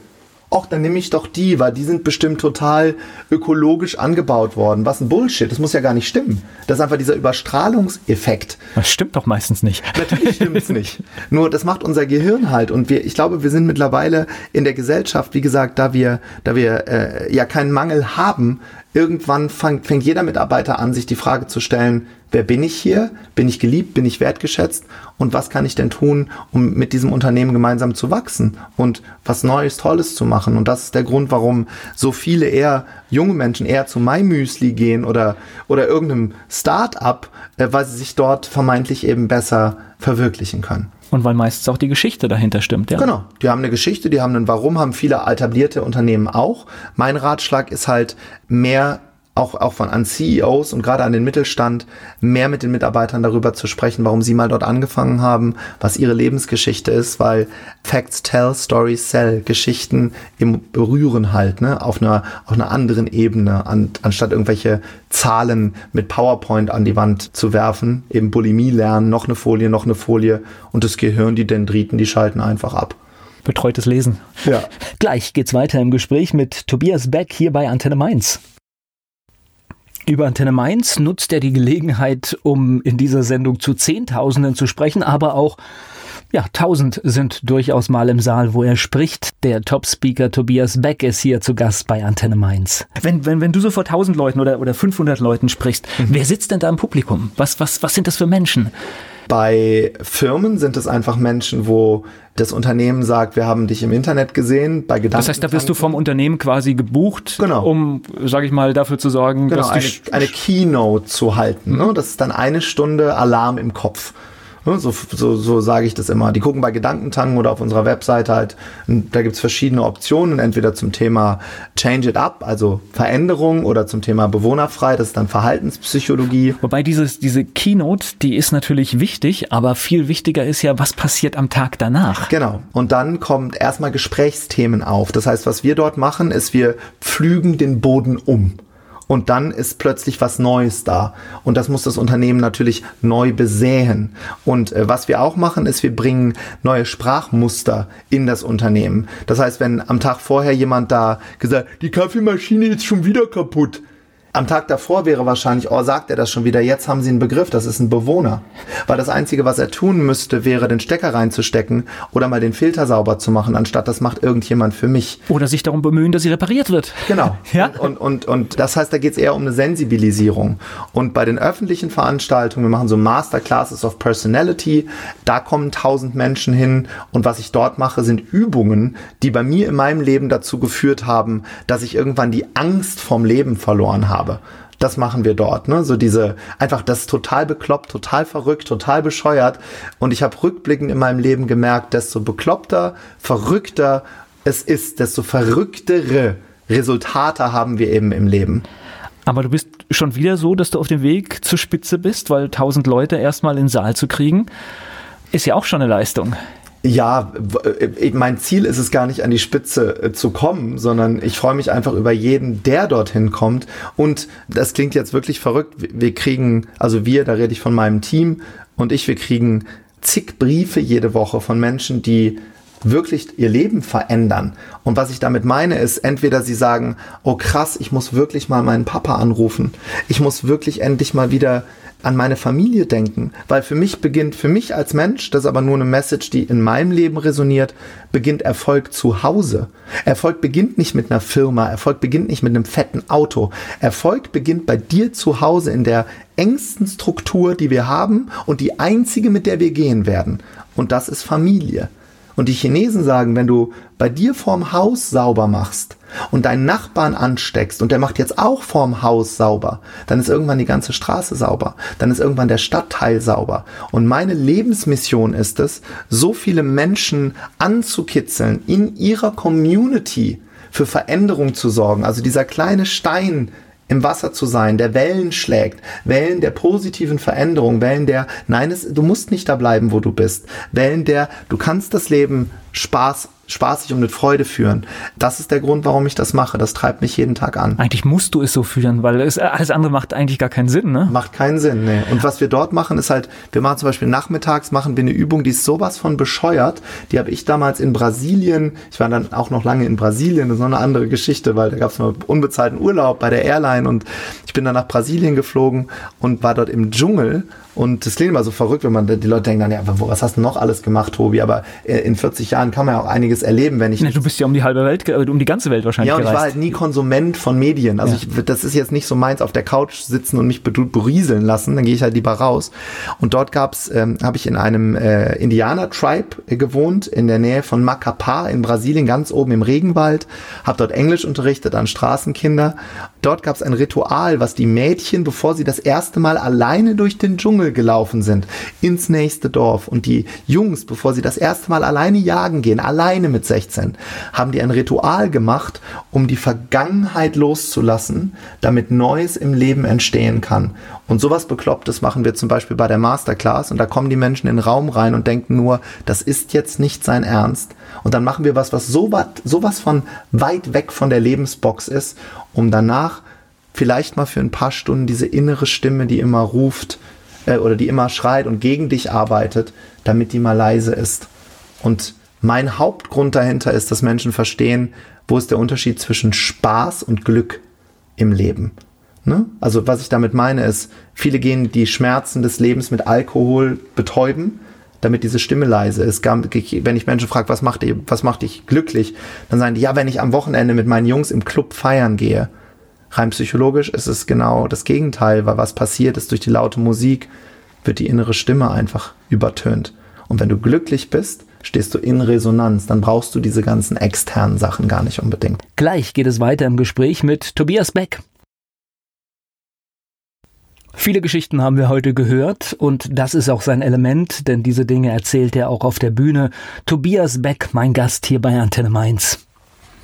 ach, dann nehme ich doch die, weil die sind bestimmt total ökologisch angebaut worden. Was ein Bullshit, das muss ja gar nicht stimmen. Das ist einfach dieser Überstrahlungseffekt. Das stimmt doch meistens nicht. Natürlich stimmt es nicht. Nur das macht unser Gehirn halt und wir, ich glaube, wir sind mittlerweile in der Gesellschaft, wie gesagt, da wir, da wir äh, ja keinen Mangel haben, irgendwann fängt, fängt jeder Mitarbeiter an, sich die Frage zu stellen, wer bin ich hier? Bin ich geliebt? Bin ich wertgeschätzt? Und was kann ich denn tun, um mit diesem Unternehmen gemeinsam zu wachsen und was Neues, Tolles zu machen? Und das ist der Grund, warum so viele eher junge Menschen eher zu MyMüsli gehen oder, oder irgendeinem Start-up, äh, weil sie sich dort vermeintlich eben besser verwirklichen können. Und weil meistens auch die Geschichte dahinter stimmt, ja. Genau. Die haben eine Geschichte, die haben einen Warum, haben viele etablierte Unternehmen auch. Mein Ratschlag ist halt mehr auch, auch von an CEOs und gerade an den Mittelstand mehr mit den Mitarbeitern darüber zu sprechen, warum sie mal dort angefangen haben, was ihre Lebensgeschichte ist, weil Facts tell, Stories sell, Geschichten im Berühren halt, ne, auf einer, auf einer anderen Ebene, an, anstatt irgendwelche Zahlen mit PowerPoint an die Wand zu werfen, eben Bulimie lernen, noch eine Folie, noch eine Folie und das Gehirn, die Dendriten, die schalten einfach ab betreutes Lesen. Ja. Gleich geht's weiter im Gespräch mit Tobias Beck hier bei Antenne Mainz. Über Antenne Mainz nutzt er die Gelegenheit, um in dieser Sendung zu Zehntausenden zu sprechen, aber auch ja, tausend sind durchaus mal im Saal, wo er spricht. Der Top-Speaker Tobias Beck ist hier zu Gast bei Antenne Mainz. Wenn, wenn, wenn du so vor tausend Leuten oder, oder 500 Leuten sprichst, mhm. wer sitzt denn da im Publikum? Was, was, was sind das für Menschen? Bei Firmen sind es einfach Menschen, wo das Unternehmen sagt, wir haben dich im Internet gesehen, bei Gedanken. Das heißt, da wirst du vom Unternehmen quasi gebucht, genau. um, sage ich mal, dafür zu sorgen, genau, dass eine, eine Keynote zu halten. Ne? Das ist dann eine Stunde Alarm im Kopf. Ne, so, so, so sage ich das immer. Die gucken bei Gedankentanken oder auf unserer Webseite halt, da gibt's verschiedene Optionen, entweder zum Thema Change It Up, also Veränderung, oder zum Thema Bewohnerfrei, das ist dann Verhaltenspsychologie. Wobei dieses, diese Keynote, die ist natürlich wichtig, aber viel wichtiger ist ja, was passiert am Tag danach. Genau. Und dann kommt erstmal Gesprächsthemen auf. Das heißt, was wir dort machen, ist, wir pflügen den Boden um und dann ist plötzlich was Neues da. Und das muss das Unternehmen natürlich neu besäen. Und äh, was wir auch machen, ist, wir bringen neue Sprachmuster in das Unternehmen. Das heißt, wenn am Tag vorher jemand da gesagt, die Kaffeemaschine ist schon wieder kaputt, am Tag davor wäre wahrscheinlich, oh, sagt er das schon wieder, jetzt haben sie einen Begriff, das ist ein Bewohner. Weil das Einzige, was er tun müsste, wäre den Stecker reinzustecken oder mal den Filter sauber zu machen, anstatt das macht irgendjemand für mich. Oder sich darum bemühen, dass sie repariert wird. Genau. ja? Und, und, und das heißt, da geht es eher um eine Sensibilisierung. Und bei den öffentlichen Veranstaltungen, wir machen so Masterclasses of Personality, da kommen tausend Menschen hin und was ich dort mache, sind Übungen, die bei mir in meinem Leben dazu geführt haben, dass ich irgendwann die Angst vom Leben verloren habe habe. Das machen wir dort, ne? So diese, einfach das ist total bekloppt, total verrückt, total bescheuert. Und ich habe rückblickend in meinem Leben gemerkt, desto bekloppter, verrückter es ist, desto verrücktere Resultate haben wir eben im Leben. Aber du bist schon wieder so, dass du auf dem Weg zur Spitze bist, weil tausend Leute erstmal in den Saal zu kriegen, ist ja auch schon eine Leistung. Ja, äh, mein Ziel ist es gar nicht an die Spitze äh, zu kommen, sondern ich freue mich einfach über jeden, der dorthin kommt. Und das klingt jetzt wirklich verrückt. Wir kriegen, also wir, da rede ich von meinem Team und ich, wir kriegen zig Briefe jede Woche von Menschen, die wirklich ihr Leben verändern. Und was ich damit meine, ist, entweder sie sagen, oh krass, ich muss wirklich mal meinen Papa anrufen. Ich muss wirklich endlich mal wieder an meine Familie denken, weil für mich beginnt, für mich als Mensch, das ist aber nur eine Message, die in meinem Leben resoniert, beginnt Erfolg zu Hause. Erfolg beginnt nicht mit einer Firma, Erfolg beginnt nicht mit einem fetten Auto. Erfolg beginnt bei dir zu Hause in der engsten Struktur, die wir haben und die einzige, mit der wir gehen werden. Und das ist Familie. Und die Chinesen sagen, wenn du bei dir vorm Haus sauber machst und deinen Nachbarn ansteckst und der macht jetzt auch vorm Haus sauber, dann ist irgendwann die ganze Straße sauber, dann ist irgendwann der Stadtteil sauber. Und meine Lebensmission ist es, so viele Menschen anzukitzeln, in ihrer Community für Veränderung zu sorgen. Also dieser kleine Stein, im Wasser zu sein, der Wellen schlägt, Wellen der positiven Veränderung, Wellen der, nein, es, du musst nicht da bleiben, wo du bist, Wellen der, du kannst das Leben Spaß spaßig und mit Freude führen. Das ist der Grund, warum ich das mache. Das treibt mich jeden Tag an. Eigentlich musst du es so führen, weil es, alles andere macht eigentlich gar keinen Sinn, ne? Macht keinen Sinn, ne. Und was wir dort machen, ist halt, wir machen zum Beispiel nachmittags, machen wir eine Übung, die ist sowas von bescheuert. Die habe ich damals in Brasilien, ich war dann auch noch lange in Brasilien, das ist noch eine andere Geschichte, weil da gab es mal unbezahlten Urlaub bei der Airline und ich bin dann nach Brasilien geflogen und war dort im Dschungel Und das klingt immer so verrückt, wenn man die Leute denken dann, ja, was hast du noch alles gemacht, Tobi? Aber äh, in 40 Jahren kann man ja auch einiges erleben, wenn ich. Nee, du bist ja um die halbe Welt, um die ganze Welt wahrscheinlich. Ja, und gereist. ich war halt nie Konsument von Medien. Also ja. ich, das ist jetzt nicht so meins auf der Couch sitzen und mich berieseln lassen. Dann gehe ich halt lieber raus. Und dort gab's, ähm, habe ich in einem äh, Indianer-Tribe äh, gewohnt, in der Nähe von Macapá in Brasilien, ganz oben im Regenwald. Habe dort Englisch unterrichtet an Straßenkinder. Dort gab's ein Ritual, was die Mädchen, bevor sie das erste Mal alleine durch den Dschungel gelaufen sind, ins nächste Dorf und die Jungs, bevor sie das erste Mal alleine jagen gehen, alleine mit 16, haben die ein Ritual gemacht, um die Vergangenheit loszulassen, damit Neues im Leben entstehen kann. Und sowas Beklopptes machen wir zum Beispiel bei der Masterclass und da kommen die Menschen in den Raum rein und denken nur, das ist jetzt nicht sein Ernst. Und dann machen wir was, was sowas, sowas von weit weg von der Lebensbox ist, um danach vielleicht mal für ein paar Stunden diese innere Stimme, die immer ruft, äh, oder die immer schreit und gegen dich arbeitet, damit die mal leise ist. Und mein Hauptgrund dahinter ist, dass Menschen verstehen, wo ist der Unterschied zwischen Spaß und Glück im Leben. Ne? Also was ich damit meine ist, viele gehen die Schmerzen des Lebens mit Alkohol betäuben, damit diese Stimme leise ist. Wenn ich Menschen frage, was macht, dich, was macht dich glücklich, dann sagen die, ja, wenn ich am Wochenende mit meinen Jungs im Club feiern gehe. Rein psychologisch ist es genau das Gegenteil, weil was passiert ist durch die laute Musik, wird die innere Stimme einfach übertönt. Und wenn du glücklich bist, stehst du in Resonanz, dann brauchst du diese ganzen externen Sachen gar nicht unbedingt. Gleich geht es weiter im Gespräch mit Tobias Beck. Viele Geschichten haben wir heute gehört und das ist auch sein Element, denn diese Dinge erzählt er auch auf der Bühne. Tobias Beck, mein Gast hier bei Antenne Mainz.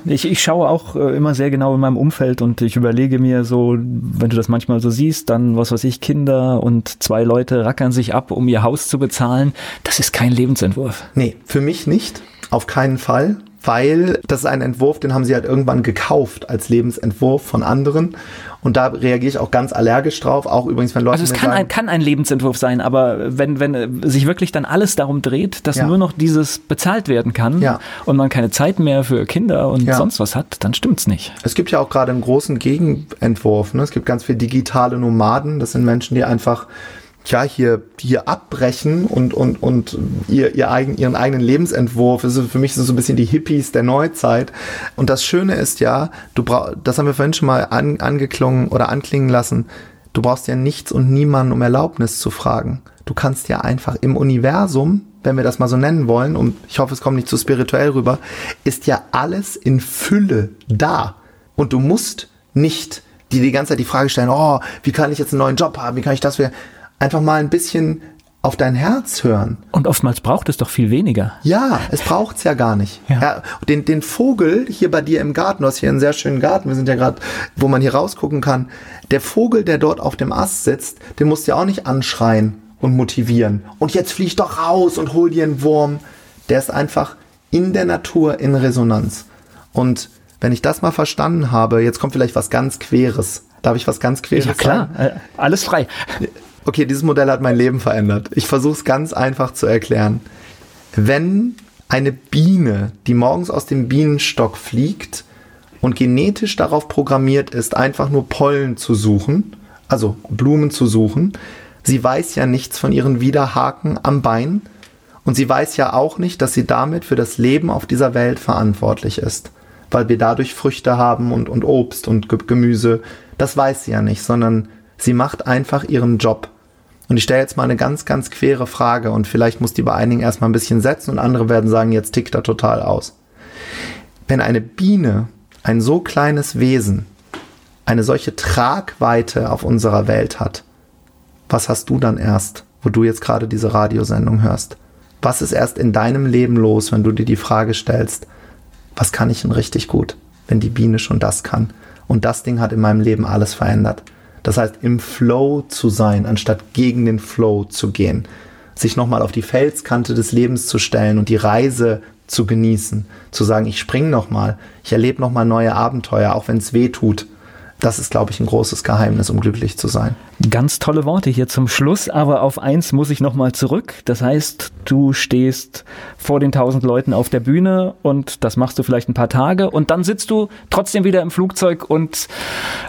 Ich, ich schaue auch äh, immer sehr genau in meinem Umfeld und ich überlege mir so, wenn du das manchmal so siehst, dann, was weiß ich, Kinder und zwei Leute rackern sich ab, um ihr Haus zu bezahlen. Das ist kein Lebensentwurf. Nee, für mich nicht. Auf keinen Fall weil das ist ein Entwurf, den haben sie halt irgendwann gekauft als Lebensentwurf von anderen. Und da reagiere ich auch ganz allergisch drauf, auch übrigens, wenn Leute. Also es kann, sagen, ein, kann ein Lebensentwurf sein, aber wenn, wenn sich wirklich dann alles darum dreht, dass ja. nur noch dieses bezahlt werden kann ja. und man keine Zeit mehr für Kinder und ja. sonst was hat, dann stimmt's nicht. Es gibt ja auch gerade einen großen Gegenentwurf. Ne? Es gibt ganz viele digitale Nomaden. Das sind Menschen, die einfach ja, hier, hier abbrechen und, und, und ihr, ihr eigen, ihren eigenen Lebensentwurf. Ist für mich so ein bisschen die Hippies der Neuzeit. Und das Schöne ist ja, du brauch, das haben wir vorhin schon mal an, angeklungen oder anklingen lassen. Du brauchst ja nichts und niemanden um Erlaubnis zu fragen. Du kannst ja einfach im Universum, wenn wir das mal so nennen wollen, und ich hoffe, es kommt nicht zu spirituell rüber, ist ja alles in Fülle da. Und du musst nicht die die ganze Zeit die Frage stellen, oh, wie kann ich jetzt einen neuen Job haben, wie kann ich das wieder einfach mal ein bisschen auf dein Herz hören. Und oftmals braucht es doch viel weniger. Ja, es braucht es ja gar nicht. Ja. ja. den, den Vogel hier bei dir im Garten, du hast hier einen sehr schönen Garten, wir sind ja gerade, wo man hier rausgucken kann. Der Vogel, der dort auf dem Ast sitzt, den musst du ja auch nicht anschreien und motivieren. Und jetzt flieg doch raus und hol dir einen Wurm. Der ist einfach in der Natur in Resonanz. Und wenn ich das mal verstanden habe, jetzt kommt vielleicht was ganz Queres. Darf ich was ganz Queres sagen? Ja klar, sagen? Äh, alles frei okay, dieses Modell hat mein Leben verändert. Ich versuche es ganz einfach zu erklären. Wenn eine Biene, die morgens aus dem Bienenstock fliegt und genetisch darauf programmiert ist, einfach nur Pollen zu suchen, also Blumen zu suchen, sie weiß ja nichts von ihren Widerhaken am Bein und sie weiß ja auch nicht, dass sie damit für das Leben auf dieser Welt verantwortlich ist, weil wir dadurch Früchte haben und, und Obst und Gemüse. Das weiß sie ja nicht, sondern Sie macht einfach ihren Job. Und ich stelle jetzt mal eine ganz, ganz quere Frage und vielleicht muss die bei einigen erstmal ein bisschen setzen und andere werden sagen, jetzt tickt er total aus. Wenn eine Biene, ein so kleines Wesen, eine solche Tragweite auf unserer Welt hat, was hast du dann erst, wo du jetzt gerade diese Radiosendung hörst? Was ist erst in deinem Leben los, wenn du dir die Frage stellst, was kann ich denn richtig gut, wenn die Biene schon das kann? Und das Ding hat in meinem Leben alles verändert. Das heißt, im Flow zu sein, anstatt gegen den Flow zu gehen. Sich nochmal auf die Felskante des Lebens zu stellen und die Reise zu genießen. Zu sagen, ich springe nochmal, ich erlebe nochmal neue Abenteuer, auch wenn es weh tut. Das ist, glaube ich, ein großes Geheimnis, um glücklich zu sein. Ganz tolle Worte hier zum Schluss, aber auf eins muss ich nochmal zurück. Das heißt, du stehst vor den tausend Leuten auf der Bühne und das machst du vielleicht ein paar Tage und dann sitzt du trotzdem wieder im Flugzeug und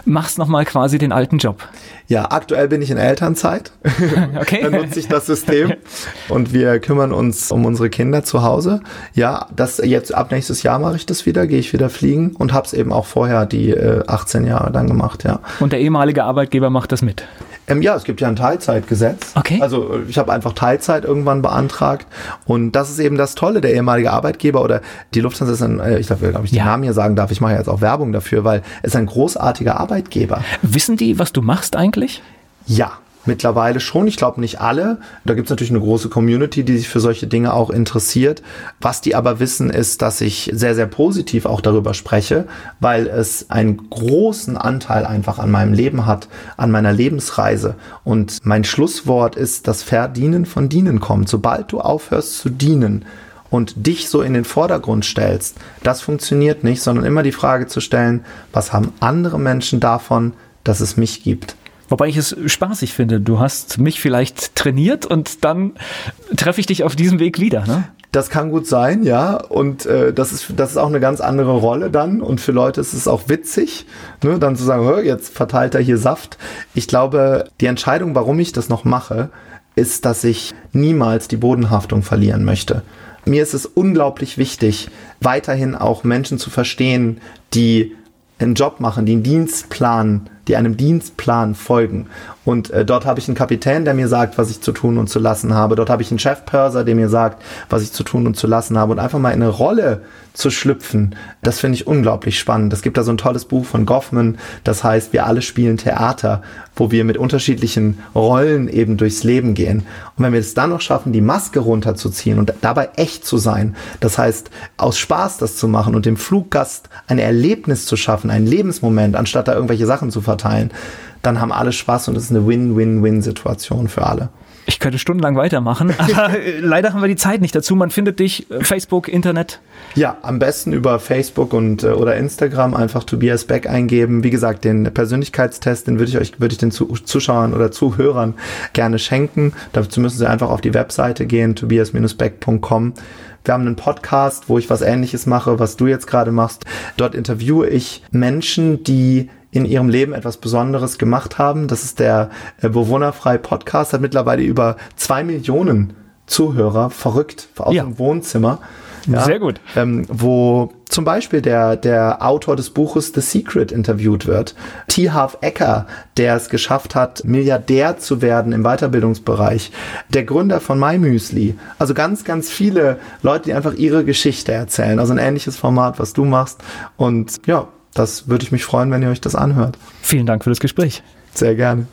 machst nochmal quasi den alten Job. Ja, aktuell bin ich in Elternzeit. Okay. Dann nutze ich das System und wir kümmern uns um unsere Kinder zu Hause. Ja, das jetzt ab nächstes Jahr mache ich das wieder, gehe ich wieder fliegen und habe es eben auch vorher die äh, 18 Jahre dann gemacht, ja. Und der ehemalige Arbeitgeber macht das mit? Ähm, ja, es gibt ja ein Teilzeitgesetz. Okay. Also ich habe einfach Teilzeit irgendwann beantragt und das ist eben das Tolle, der ehemalige Arbeitgeber oder die Lufthansa ist ein, äh, ich glaube, glaub ich, den ja. Namen hier sagen darf, ich mache ja jetzt auch Werbung dafür, weil es ist ein großartiger Arbeitgeber. Wissen die, was du machst eigentlich? Ja, Mittlerweile schon, ich glaube nicht alle. Da gibt es natürlich eine große Community, die sich für solche Dinge auch interessiert. Was die aber wissen, ist, dass ich sehr, sehr positiv auch darüber spreche, weil es einen großen Anteil einfach an meinem Leben hat, an meiner Lebensreise. Und mein Schlusswort ist, das Verdienen von Dienen kommt. Sobald du aufhörst zu dienen, und dich so in den Vordergrund stellst, das funktioniert nicht, sondern immer die Frage zu stellen, was haben andere Menschen davon, dass es mich gibt? Wobei ich es spaßig finde. Du hast mich vielleicht trainiert und dann treffe ich dich auf diesem Weg wieder. Ne? Das kann gut sein, ja. Und äh, das, ist, das ist auch eine ganz andere Rolle dann. Und für Leute ist es auch witzig, ne, dann zu sagen, jetzt verteilt er hier Saft. Ich glaube, die Entscheidung, warum ich das noch mache, ist, dass ich niemals die Bodenhaftung verlieren möchte. Mir ist es unglaublich wichtig, weiterhin auch Menschen zu verstehen, die einen Job machen, die einen Dienstplan die einem Dienstplan folgen. Und äh, dort habe ich einen Kapitän, der mir sagt, was ich zu tun und zu lassen habe. Dort habe ich einen Chefpörser, der mir sagt, was ich zu tun und zu lassen habe. Und einfach mal in eine Rolle zu schlüpfen, das finde ich unglaublich spannend. Es gibt da so ein tolles Buch von Goffman, das heißt, wir alle spielen Theater, wo wir mit unterschiedlichen Rollen eben durchs Leben gehen. Und wenn wir es dann noch schaffen, die Maske runterzuziehen und dabei echt zu sein, das heißt, aus Spaß das zu machen und dem Fluggast ein Erlebnis zu schaffen, einen Lebensmoment, anstatt da irgendwelche Sachen zu verteilen, dann haben alle Spaß und es ist eine Win-Win-Win-Situation für alle. Ich könnte stundenlang weitermachen, aber äh, leider haben wir die Zeit nicht dazu. Man findet dich äh, Facebook, Internet. Ja, am besten über Facebook und äh, oder Instagram einfach Tobias Beck eingeben. Wie gesagt, den Persönlichkeitstest, den würde ich euch würde ich den Zuschauern oder Zuhörern gerne schenken. Dazu müssen sie einfach auf die Webseite gehen, tobias-beck.com. Wir haben einen Podcast, wo ich was ähnliches mache, was du jetzt gerade machst. Dort interviewe ich Menschen, die in ihrem Leben etwas Besonderes gemacht haben. Das ist der äh, Bewohnerfrei Podcast, hat mittlerweile über zwei Millionen Zuhörer, verrückt, aus ja. dem Wohnzimmer. Ja, Sehr gut. Ähm, wo zum Beispiel der, der Autor des Buches The Secret interviewt wird. T. Half Ecker, der es geschafft hat, Milliardär zu werden im Weiterbildungsbereich. Der Gründer von MyMüsli. Also ganz, ganz viele Leute, die einfach ihre Geschichte erzählen. Also ein ähnliches Format, was du machst. Und ja, das würde ich mich freuen, wenn ihr euch das anhört. Vielen Dank für das Gespräch. Sehr gerne.